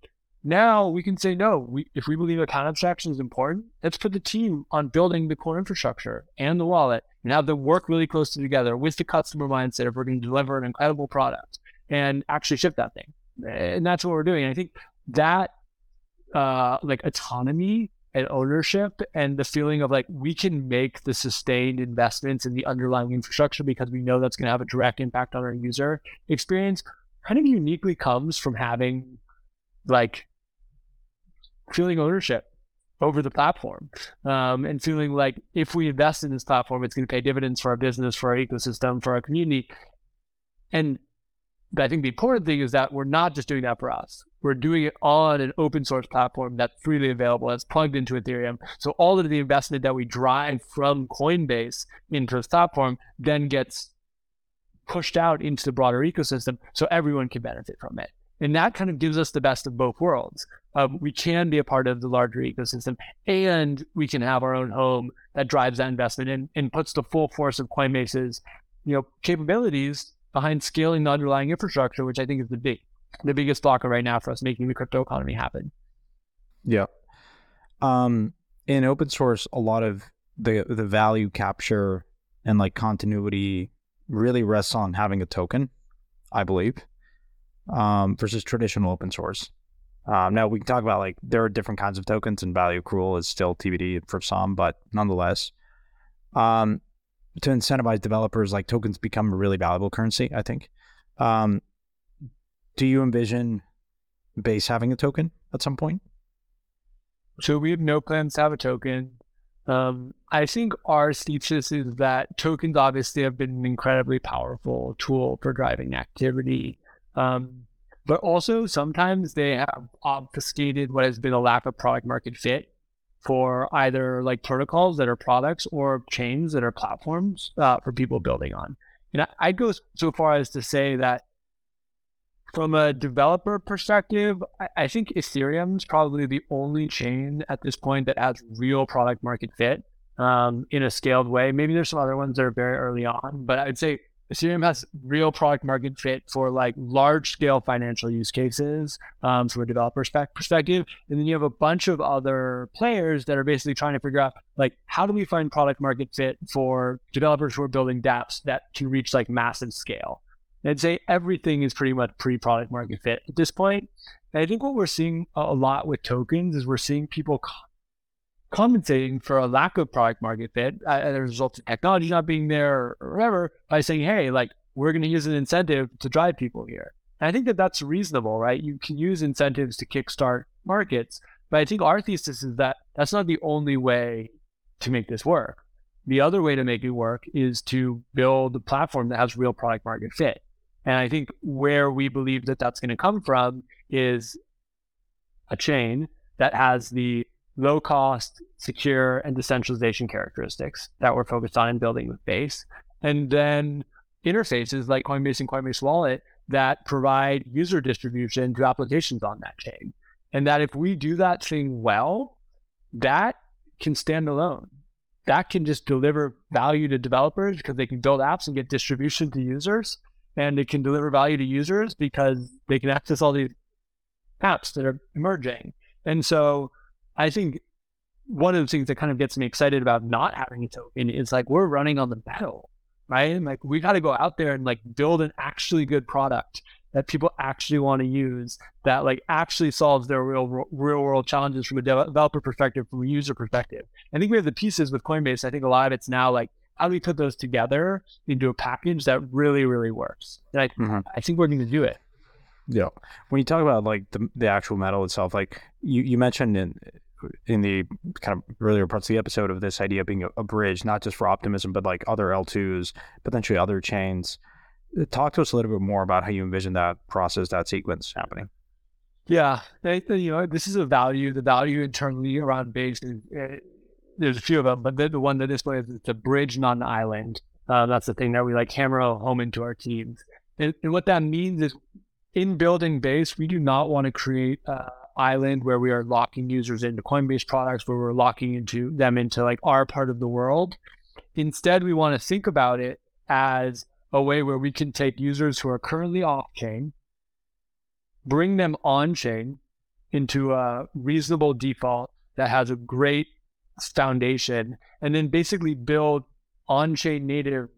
now we can say no. We, if we believe account abstraction is important, let's put the team on building the core infrastructure and the wallet and have them work really closely together with the customer mindset if we're going to deliver an incredible product and actually ship that thing. And that's what we're doing. I think that uh, like autonomy and ownership and the feeling of like we can make the sustained investments in the underlying infrastructure because we know that's going to have a direct impact on our user experience kind of uniquely comes from having like feeling ownership over the platform um, and feeling like if we invest in this platform it's going to pay dividends for our business for our ecosystem for our community and I think the important thing is that we're not just doing that for us. We're doing it on an open source platform that's freely available, that's plugged into Ethereum. So all of the investment that we drive from Coinbase into this platform then gets pushed out into the broader ecosystem so everyone can benefit from it. And that kind of gives us the best of both worlds. Um, we can be a part of the larger ecosystem and we can have our own home that drives that investment and, and puts the full force of Coinbase's you know, capabilities behind scaling the underlying infrastructure, which I think is the big, the biggest blocker right now for us making the crypto economy happen. Yeah. Um, in open source, a lot of the the value capture and like continuity really rests on having a token, I believe, um, versus traditional open source. Um, now we can talk about like there are different kinds of tokens, and value accrual is still TBD for some, but nonetheless, um, to incentivize developers, like tokens become a really valuable currency. I think. Um, do you envision Base having a token at some point? So we have no plans to have a token. Um, I think our thesis is that tokens obviously have been an incredibly powerful tool for driving activity. Um, but also sometimes they have obfuscated what has been a lack of product market fit for either like protocols that are products or chains that are platforms uh, for people building on. And I, I'd go so far as to say that from a developer perspective, I, I think Ethereum is probably the only chain at this point that has real product market fit um, in a scaled way. Maybe there's some other ones that are very early on, but I'd say Ethereum has real product market fit for like large scale financial use cases um, from a developer perspective. And then you have a bunch of other players that are basically trying to figure out like, how do we find product market fit for developers who are building dApps that can reach like massive scale? And I'd say everything is pretty much pre product market fit at this point. And I think what we're seeing a lot with tokens is we're seeing people compensating for a lack of product market fit uh, as a result of technology not being there or whatever by saying, hey, like we're going to use an incentive to drive people here. And I think that that's reasonable, right? You can use incentives to kickstart markets, but I think our thesis is that that's not the only way to make this work. The other way to make it work is to build a platform that has real product market fit. And I think where we believe that that's going to come from is a chain that has the low cost, secure, and decentralization characteristics that we're focused on in building with Base. And then interfaces like Coinbase and Coinbase Wallet that provide user distribution to applications on that chain. And that if we do that thing well, that can stand alone. That can just deliver value to developers because they can build apps and get distribution to users. And it can deliver value to users because they can access all these apps that are emerging. And so I think one of the things that kind of gets me excited about not having a token is like we're running on the metal, right? And like we got to go out there and like build an actually good product that people actually want to use that like actually solves their real real world challenges from a developer perspective, from a user perspective. I think we have the pieces with Coinbase. I think a lot of it's now like how do we put those together into a package that really really works? And I mm-hmm. I think we're going to do it. Yeah. When you talk about like the the actual metal itself, like you, you mentioned in in the kind of earlier parts of the episode of this idea being a, a bridge, not just for optimism, but like other L2s, potentially other chains. Talk to us a little bit more about how you envision that process, that sequence happening. Yeah, you know, this is a value. The value internally around base is, uh, there's a few of them, but the, the one that is it's a bridge, not an island. Uh, that's the thing that we like hammer home into our teams. And, and, what that means is in building base, we do not want to create uh, island where we are locking users into Coinbase products, where we're locking into them into like our part of the world. Instead, we want to think about it as a way where we can take users who are currently off chain, bring them on chain into a reasonable default that has a great foundation, and then basically build on chain native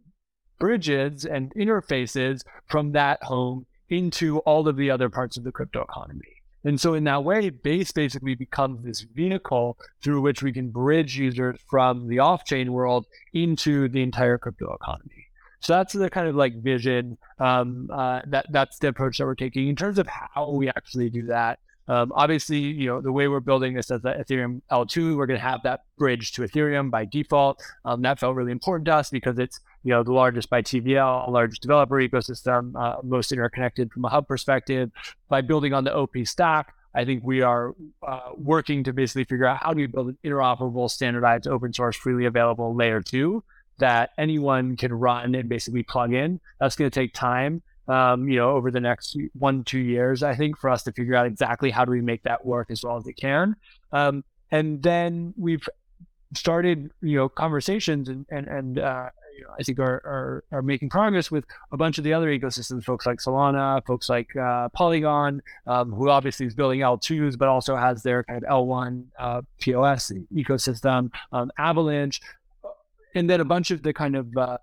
bridges and interfaces from that home into all of the other parts of the crypto economy. And so, in that way, Base basically becomes this vehicle through which we can bridge users from the off chain world into the entire crypto economy. So that's the kind of like vision. Um, uh, that that's the approach that we're taking in terms of how we actually do that. Um, obviously, you know, the way we're building this as the Ethereum L2, we're going to have that bridge to Ethereum by default. Um, that felt really important to us because it's, you know, the largest by TVL, largest developer ecosystem, uh, most interconnected from a hub perspective. By building on the OP stack, I think we are uh, working to basically figure out how do we build an interoperable, standardized, open source, freely available layer two that anyone can run and basically plug in. That's going to take time um, you know, over the next one, two years, I think, for us to figure out exactly how do we make that work as well as it can. Um, and then we've started, you know, conversations and, and, and uh, you know, I think are, are, are making progress with a bunch of the other ecosystems, folks like Solana, folks like uh, Polygon, um, who obviously is building L2s, but also has their kind of L1 uh, POS ecosystem, um, Avalanche, and then a bunch of the kind of uh,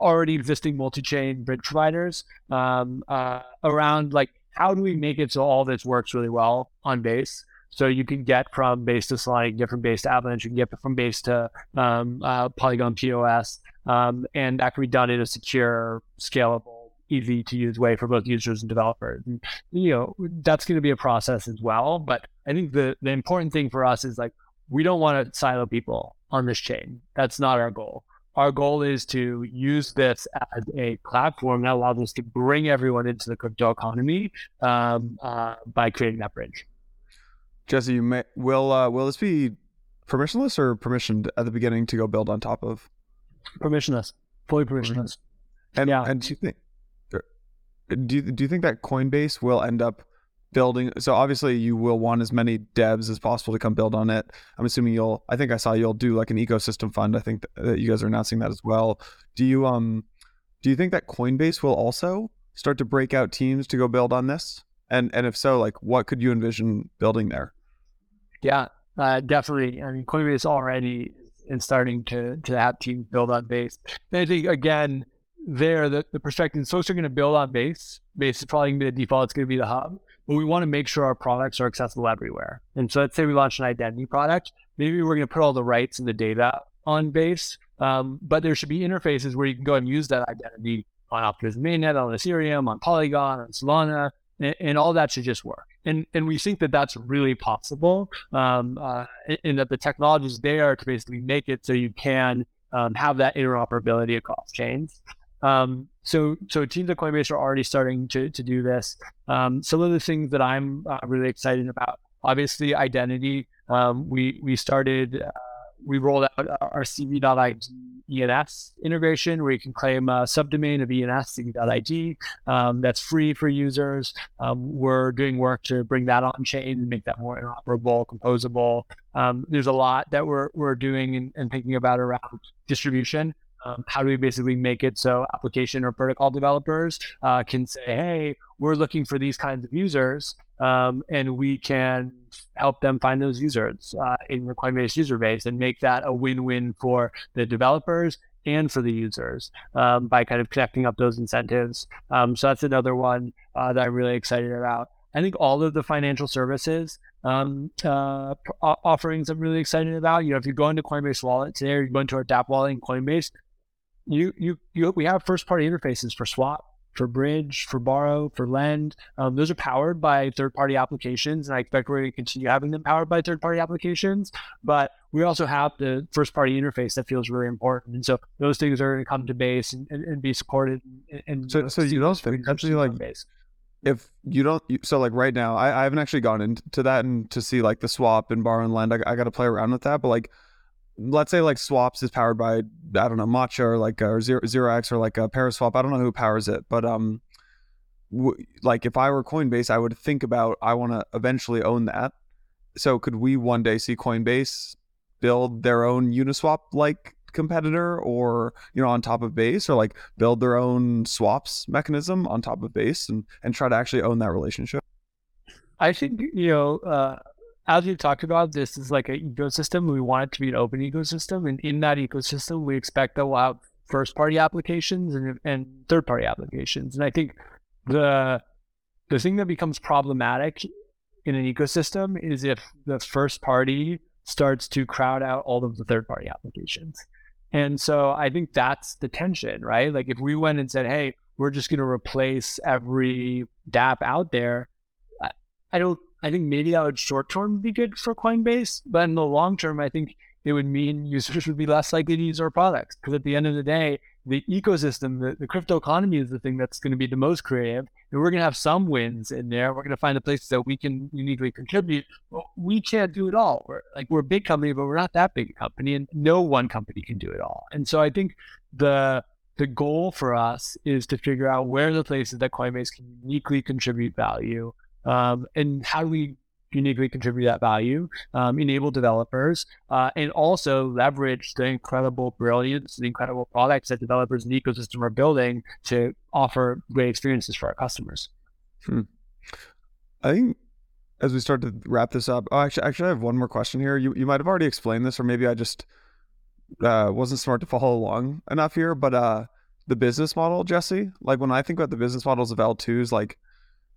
already existing multi-chain bridge providers um, uh, around like how do we make it so all this works really well on base so you can get from base to Solana, different base to Avalanche, you can get from base to um, uh, Polygon POS, um, and that can be done in a secure, scalable, easy to use way for both users and developers. And, you know, that's going to be a process as well. But I think the the important thing for us is like we don't want to silo people on this chain. That's not our goal our goal is to use this as a platform that allows us to bring everyone into the crypto economy um, uh, by creating that bridge. Jesse, you may, will uh, will this be permissionless or permissioned at the beginning to go build on top of? Permissionless, fully permissionless. And yeah. and do you think do you, do you think that Coinbase will end up building so obviously you will want as many devs as possible to come build on it. I'm assuming you'll i think i saw you'll do like an ecosystem fund. I think that you guys are announcing that as well. Do you um do you think that coinbase will also start to break out teams to go build on this? And and if so like what could you envision building there? Yeah uh, definitely. I mean coinbase already is starting to to have teams build on base. And i think again there the, the perspective so are going to build on base base is probably going to be the default. It's going to be the hub but we want to make sure our products are accessible everywhere. And so let's say we launch an identity product, maybe we're going to put all the rights and the data on base, um, but there should be interfaces where you can go and use that identity on Optimism mainnet, on Ethereum, on Polygon, on Solana, and, and, all that should just work. And and we think that that's really possible, um, uh, and that the technology is there to basically make it so you can um, have that interoperability across chains. Um, so, so teams at Coinbase are already starting to, to do this. Um, some of the things that I'm uh, really excited about, obviously, identity. Um, we we started, uh, we rolled out our cb.id ENS integration, where you can claim a subdomain of ENS cb.id. Um, that's free for users. Um, we're doing work to bring that on chain and make that more interoperable, composable. Um, there's a lot that we're we're doing and, and thinking about around distribution. Um, how do we basically make it so application or protocol developers uh, can say, hey, we're looking for these kinds of users, um, and we can help them find those users uh, in the Coinbase user base and make that a win-win for the developers and for the users um, by kind of connecting up those incentives. Um, so that's another one uh, that I'm really excited about. I think all of the financial services um, uh, offerings I'm really excited about. You know, if you go into Coinbase Wallet today, or you go into our DApp wallet in Coinbase, you you you we have first party interfaces for swap for bridge for borrow for lend. Um, those are powered by third party applications and i expect we're going to continue having them powered by third party applications but we also have the first party interface that feels really important and so those things are going to come to base and, and, and be supported and, and so so you don't actually like base. if you don't so like right now I, I haven't actually gone into that and to see like the swap and borrow and lend. I, I got to play around with that but like let's say like swaps is powered by I don't know Matcha or like or zero zero x or like a Paraswap. I don't know who powers it, but um, w- like if I were Coinbase, I would think about I want to eventually own that. So could we one day see Coinbase build their own Uniswap like competitor or you know on top of base or like build their own swaps mechanism on top of base and and try to actually own that relationship I think you know, uh, as we've talked about, this is like an ecosystem. We want it to be an open ecosystem, and in that ecosystem, we expect that we'll have first-party applications and and third-party applications. And I think the the thing that becomes problematic in an ecosystem is if the first party starts to crowd out all of the third-party applications. And so I think that's the tension, right? Like if we went and said, "Hey, we're just going to replace every DApp out there," I don't. I think maybe that would short term be good for Coinbase, but in the long term, I think it would mean users would be less likely to use our products because at the end of the day, the ecosystem, the, the crypto economy is the thing that's going to be the most creative, and we're going to have some wins in there. We're going to find the places that we can uniquely contribute. Well, we can't do it all. We're like we're a big company, but we're not that big a company, and no one company can do it all. And so I think the the goal for us is to figure out where the places that Coinbase can uniquely contribute value um, and how do we uniquely contribute that value, um, enable developers, uh, and also leverage the incredible brilliance, the incredible products that developers the ecosystem are building to offer great experiences for our customers. Hmm. I think as we start to wrap this up, oh, actually, actually, I have one more question here. You you might have already explained this, or maybe I just uh, wasn't smart to follow along enough here. But uh, the business model, Jesse, like when I think about the business models of L2s, like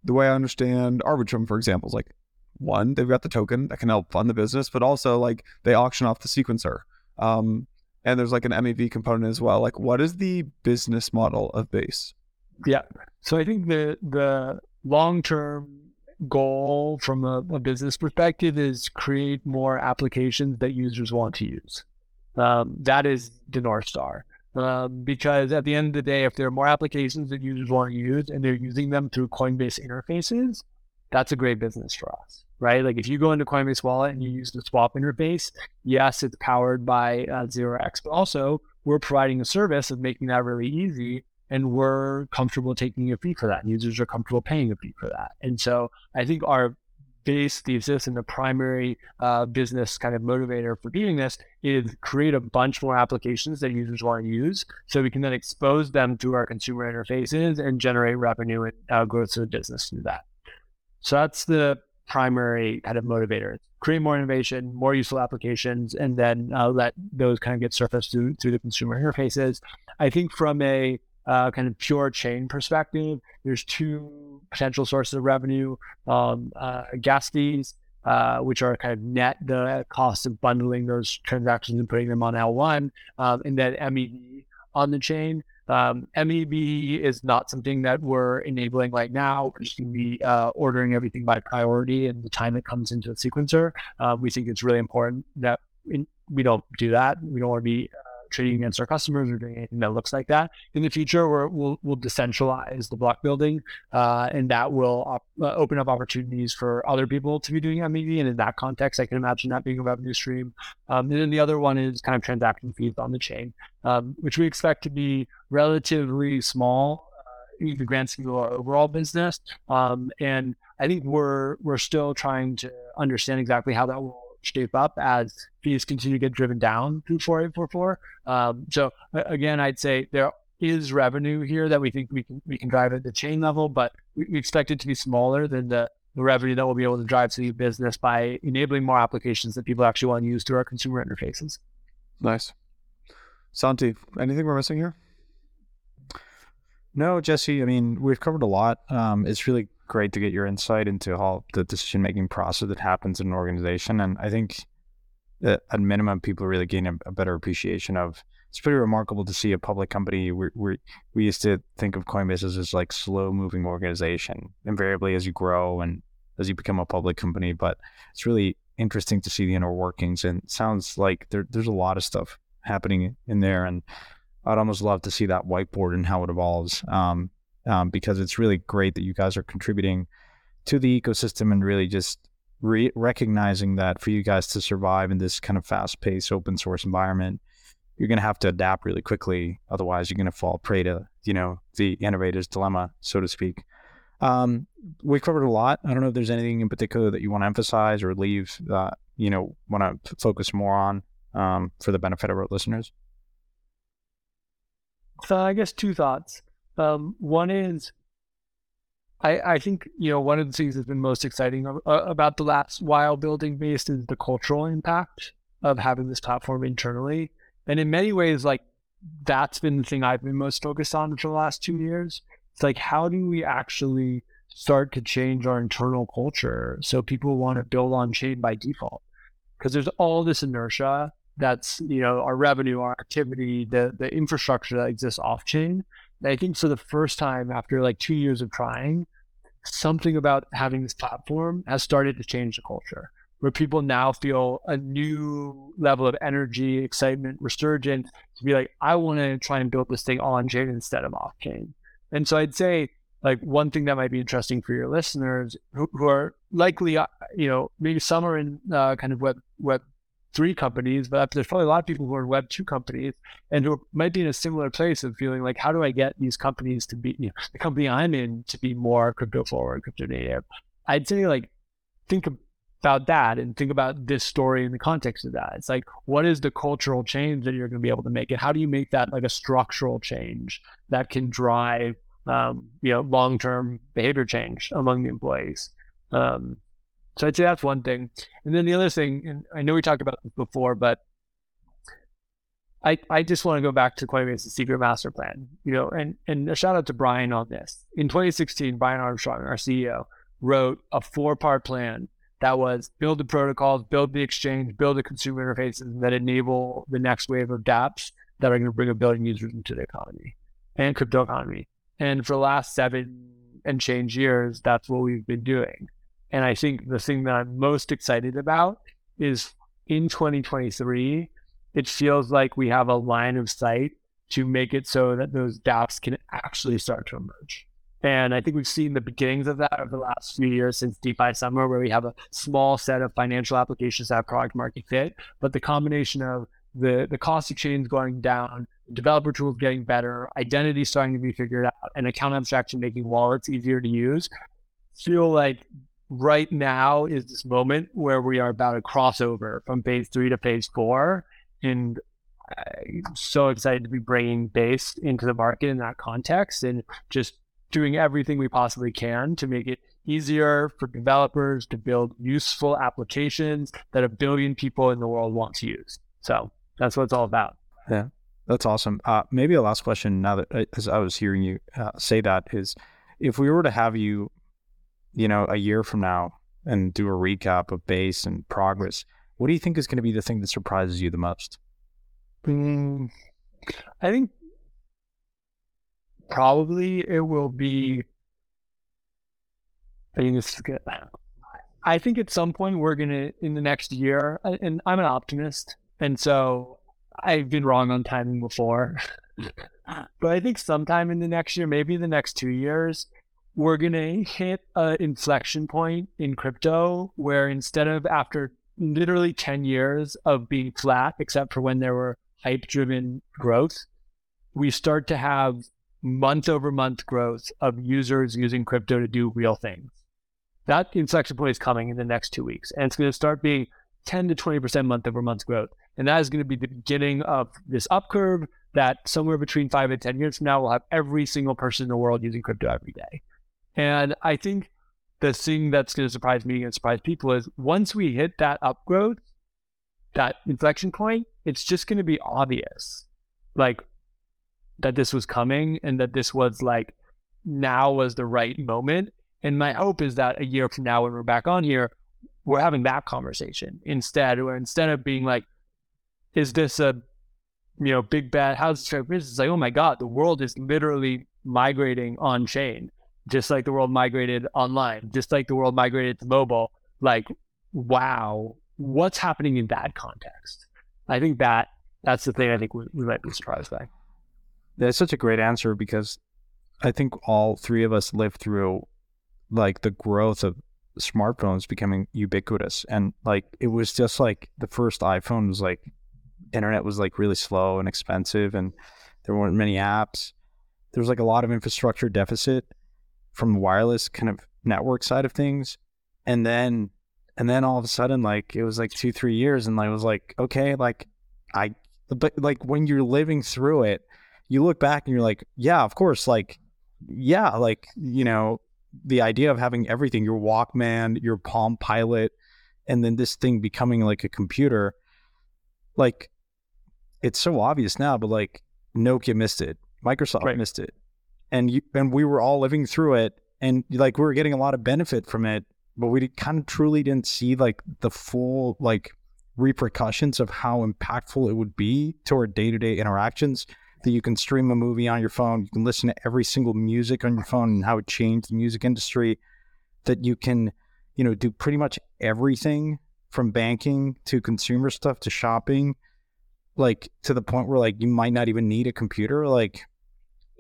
the way I understand Arbitrum, for example, is like one, they've got the token that can help fund the business, but also like they auction off the sequencer. Um, and there's like an MEV component as well. Like, what is the business model of Base? Yeah. So I think the the long term goal from a, a, business perspective is create more applications that users want to use. Um, that is the north star. Um, because at the end of the day, if there are more applications that users want to use and they're using them through Coinbase interfaces, that's a great business for us, right? Like if you go into Coinbase Wallet and you use the swap interface, yes, it's powered by uh, 0x, but also we're providing a service of making that really easy and we're comfortable taking a fee for that. And users are comfortable paying a fee for that. And so I think our base thesis and the primary uh, business kind of motivator for doing this is create a bunch more applications that users want to use so we can then expose them to our consumer interfaces and generate revenue and uh, growth to the business through that. So that's the primary kind of motivator. Create more innovation, more useful applications, and then uh, let those kind of get surfaced through, through the consumer interfaces. I think from a uh, kind of pure chain perspective, there's two potential sources of revenue: um, uh, gas fees, uh, which are kind of net the cost of bundling those transactions and putting them on L1, um, and then MEV on the chain. Um, MEV is not something that we're enabling right now. We're just going to be uh, ordering everything by priority and the time it comes into the sequencer. Uh, we think it's really important that we don't do that. We don't want to be uh, trading against our customers or doing anything that looks like that. In the future, we will we'll decentralize the block building, uh, and that will op- uh, open up opportunities for other people to be doing MEV. And in that context, I can imagine that being a revenue stream. Um, and then the other one is kind of transaction fees on the chain, um, which we expect to be relatively small uh, in the grand scheme of our overall business. Um, and I think we're we're still trying to understand exactly how that will shape up as fees continue to get driven down through 4844. Um, so again, I'd say there is revenue here that we think we can we can drive at the chain level, but we, we expect it to be smaller than the, the revenue that we'll be able to drive to the business by enabling more applications that people actually want to use through our consumer interfaces. Nice. Santi, anything we're missing here? No, Jesse. I mean, we've covered a lot. Um, it's really great to get your insight into how the decision making process that happens in an organization. And I think at minimum, people really gain a, a, better appreciation of. It's pretty remarkable to see a public company. We we we used to think of Coinbase as this like slow moving organization. Invariably, as you grow and as you become a public company, but it's really interesting to see the inner workings. And sounds like there, there's a lot of stuff happening in there. And I'd almost love to see that whiteboard and how it evolves. Um, um, because it's really great that you guys are contributing to the ecosystem and really just re- recognizing that for you guys to survive in this kind of fast paced open source environment, you're going to have to adapt really quickly. Otherwise, you're going to fall prey to, you know, the innovator's dilemma, so to speak. Um, we covered a lot. I don't know if there's anything in particular that you want to emphasize or leave you know want to focus more on um, for the benefit of our listeners. So I guess two thoughts. Um, one is, I I think you know one of the things that's been most exciting about the last while building Base is the cultural impact of having this platform internally, and in many ways, like that's been the thing I've been most focused on for the last two years. It's like how do we actually start to change our internal culture so people want to build on chain by default? Because there's all this inertia that's you know our revenue, our activity, the the infrastructure that exists off chain. I think for the first time after like two years of trying, something about having this platform has started to change the culture where people now feel a new level of energy, excitement, resurgence to be like, I want to try and build this thing on chain instead of off chain. And so I'd say, like, one thing that might be interesting for your listeners who, who are likely, uh, you know, maybe some are in uh, kind of web, web three companies, but there's probably a lot of people who are web two companies and who might be in a similar place of feeling like, how do I get these companies to be, you know, the company I'm in to be more crypto forward, crypto native? I'd say, like, think about that and think about this story in the context of that. It's like, what is the cultural change that you're going to be able to make? And how do you make that like a structural change that can drive, um, you know, long term behavior change among the employees? Um, so I'd say that's one thing. And then the other thing, and I know we talked about this before, but I, I just want to go back to Coinbase's secret master plan, you know, and, and a shout out to Brian on this. In 2016, Brian Armstrong, our CEO, wrote a four part plan that was build the protocols, build the exchange, build the consumer interfaces that enable the next wave of dApps that are going to bring a billion users into the economy and crypto economy. And for the last seven and change years, that's what we've been doing. And I think the thing that I'm most excited about is in 2023, it feels like we have a line of sight to make it so that those dApps can actually start to emerge. And I think we've seen the beginnings of that over the last few years since DeFi Summer, where we have a small set of financial applications that have product market fit. But the combination of the, the cost of chains going down, developer tools getting better, identity starting to be figured out, and account abstraction making wallets easier to use, feel like right now is this moment where we are about a crossover from phase three to phase four. And I'm so excited to be bringing Base into the market in that context and just doing everything we possibly can to make it easier for developers to build useful applications that a billion people in the world want to use. So that's what it's all about. Yeah, that's awesome. Uh, maybe a last question now that uh, as I was hearing you uh, say that is, if we were to have you, you know, a year from now and do a recap of base and progress, what do you think is going to be the thing that surprises you the most? Mm, I think probably it will be. I think this is good. I think at some point we're gonna in the next year, and I'm an optimist, and so I've been wrong on timing before. but I think sometime in the next year, maybe the next two years, we're gonna hit an inflection point in crypto where instead of after literally 10 years of being flat, except for when there were hype driven growth, we start to have month over month growth of users using crypto to do real things. That inflection point is coming in the next two weeks, and it's going to start being 10 to 20% month over month growth. And that is going to be the beginning of this up curve that somewhere between five and 10 years from now, we'll have every single person in the world using crypto every day. And I think the thing that's going to surprise me and surprise people is once we hit that up growth, that inflection point, it's just going to be obvious. Like that this was coming and that this was like now was the right moment. And my hope is that a year from now, when we're back on here, we're having that conversation instead, or instead of being like, is this a, you know, big bad, how's this business? It's like, oh my God, the world is literally migrating on chain, just like the world migrated online, just like the world migrated to mobile. Like, wow, what's happening in that context? I think that that's the thing I think we, we might be surprised by. That's such a great answer because I think all three of us lived through like the growth of smartphones becoming ubiquitous. And like it was just like the first iPhone was like internet was like really slow and expensive and there weren't many apps. There was like a lot of infrastructure deficit. From the wireless kind of network side of things, and then and then all of a sudden like it was like two three years, and I was like, okay, like I but like when you're living through it, you look back and you're like, yeah, of course, like yeah, like you know the idea of having everything your Walkman, your Palm Pilot, and then this thing becoming like a computer, like it's so obvious now, but like Nokia missed it, Microsoft Right. missed it, and you and we were all living through it, and like we were getting a lot of benefit from it, but we kind of truly didn't see like the full like repercussions of how impactful it would be to our day to day interactions. That you can stream a movie on your phone, you can listen to every single music on your phone, and how it changed the music industry. That you can, you know, do pretty much everything from banking to consumer stuff to shopping, like to the point where like you might not even need a computer. Like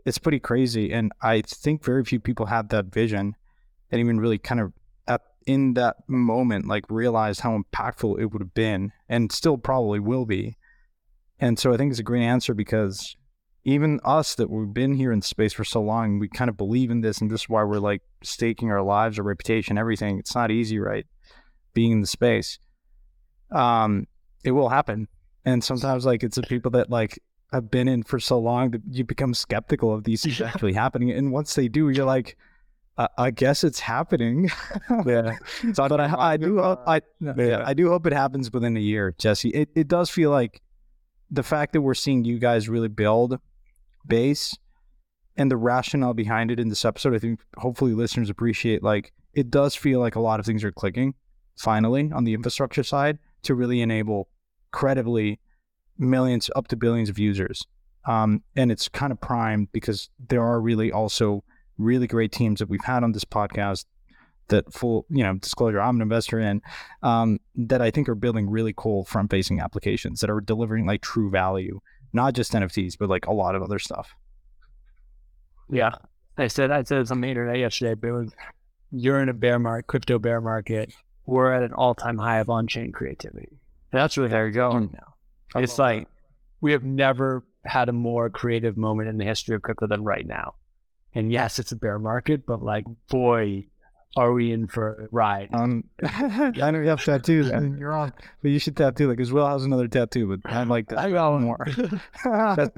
it's pretty crazy, and I think very few people have that vision, and even really kind of at in that moment like realized how impactful it would have been, and still probably will be. And so I think it's a great answer because even us that we've been here in space for so long, we kind of believe in this, and this is why we're like staking our lives, our reputation, everything. It's not easy, right? Being in the space, um, it will happen, and sometimes like it's the people that like have been in for so long that you become skeptical of these things actually happening, and once they do, you're like. I I guess it's happening. Yeah. but I, I do, hope- I, yeah, I do hope it happens within a year, Jesse. It, it does feel like the fact that we're seeing you guys really build base and the rationale behind it in this episode. I think hopefully listeners appreciate like it does feel like a lot of things are clicking finally on the infrastructure side to really enable credibly millions up to billions of users. Um, and it's kind of primed because there are really also really great teams that we've had on this podcast that full, you know, disclosure, I'm an investor in, um, that I think are building really cool front facing applications that are delivering like true value, not just NFTs, but like a lot of other stuff. Yeah. I said I said something internet yesterday, but it was you're in a bear market, crypto bear market. We're at an all time high of on chain creativity. That's really how you're going now. It's like we have never had a more creative moment in the history of crypto than right now. And yes, it's a bear market, but like boy, are we in for a ride. Um, I know you have tattoos, and you're on, but you should tattoo like as well has another tattoo, but I'm like that I got one more.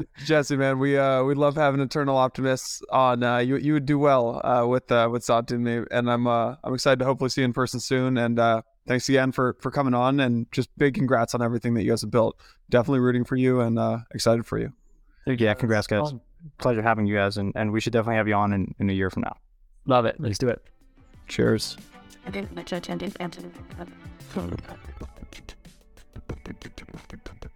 Jesse, man, we uh we love having eternal optimists on. Uh, you you would do well uh with uh with and I'm uh I'm excited to hopefully see you in person soon. And uh thanks again for for coming on, and just big congrats on everything that you guys have built. Definitely rooting for you, and uh excited for you. yeah, congrats, guys. Fun. Pleasure having you guys, and, and we should definitely have you on in, in a year from now. Love it. Let's do it. Cheers.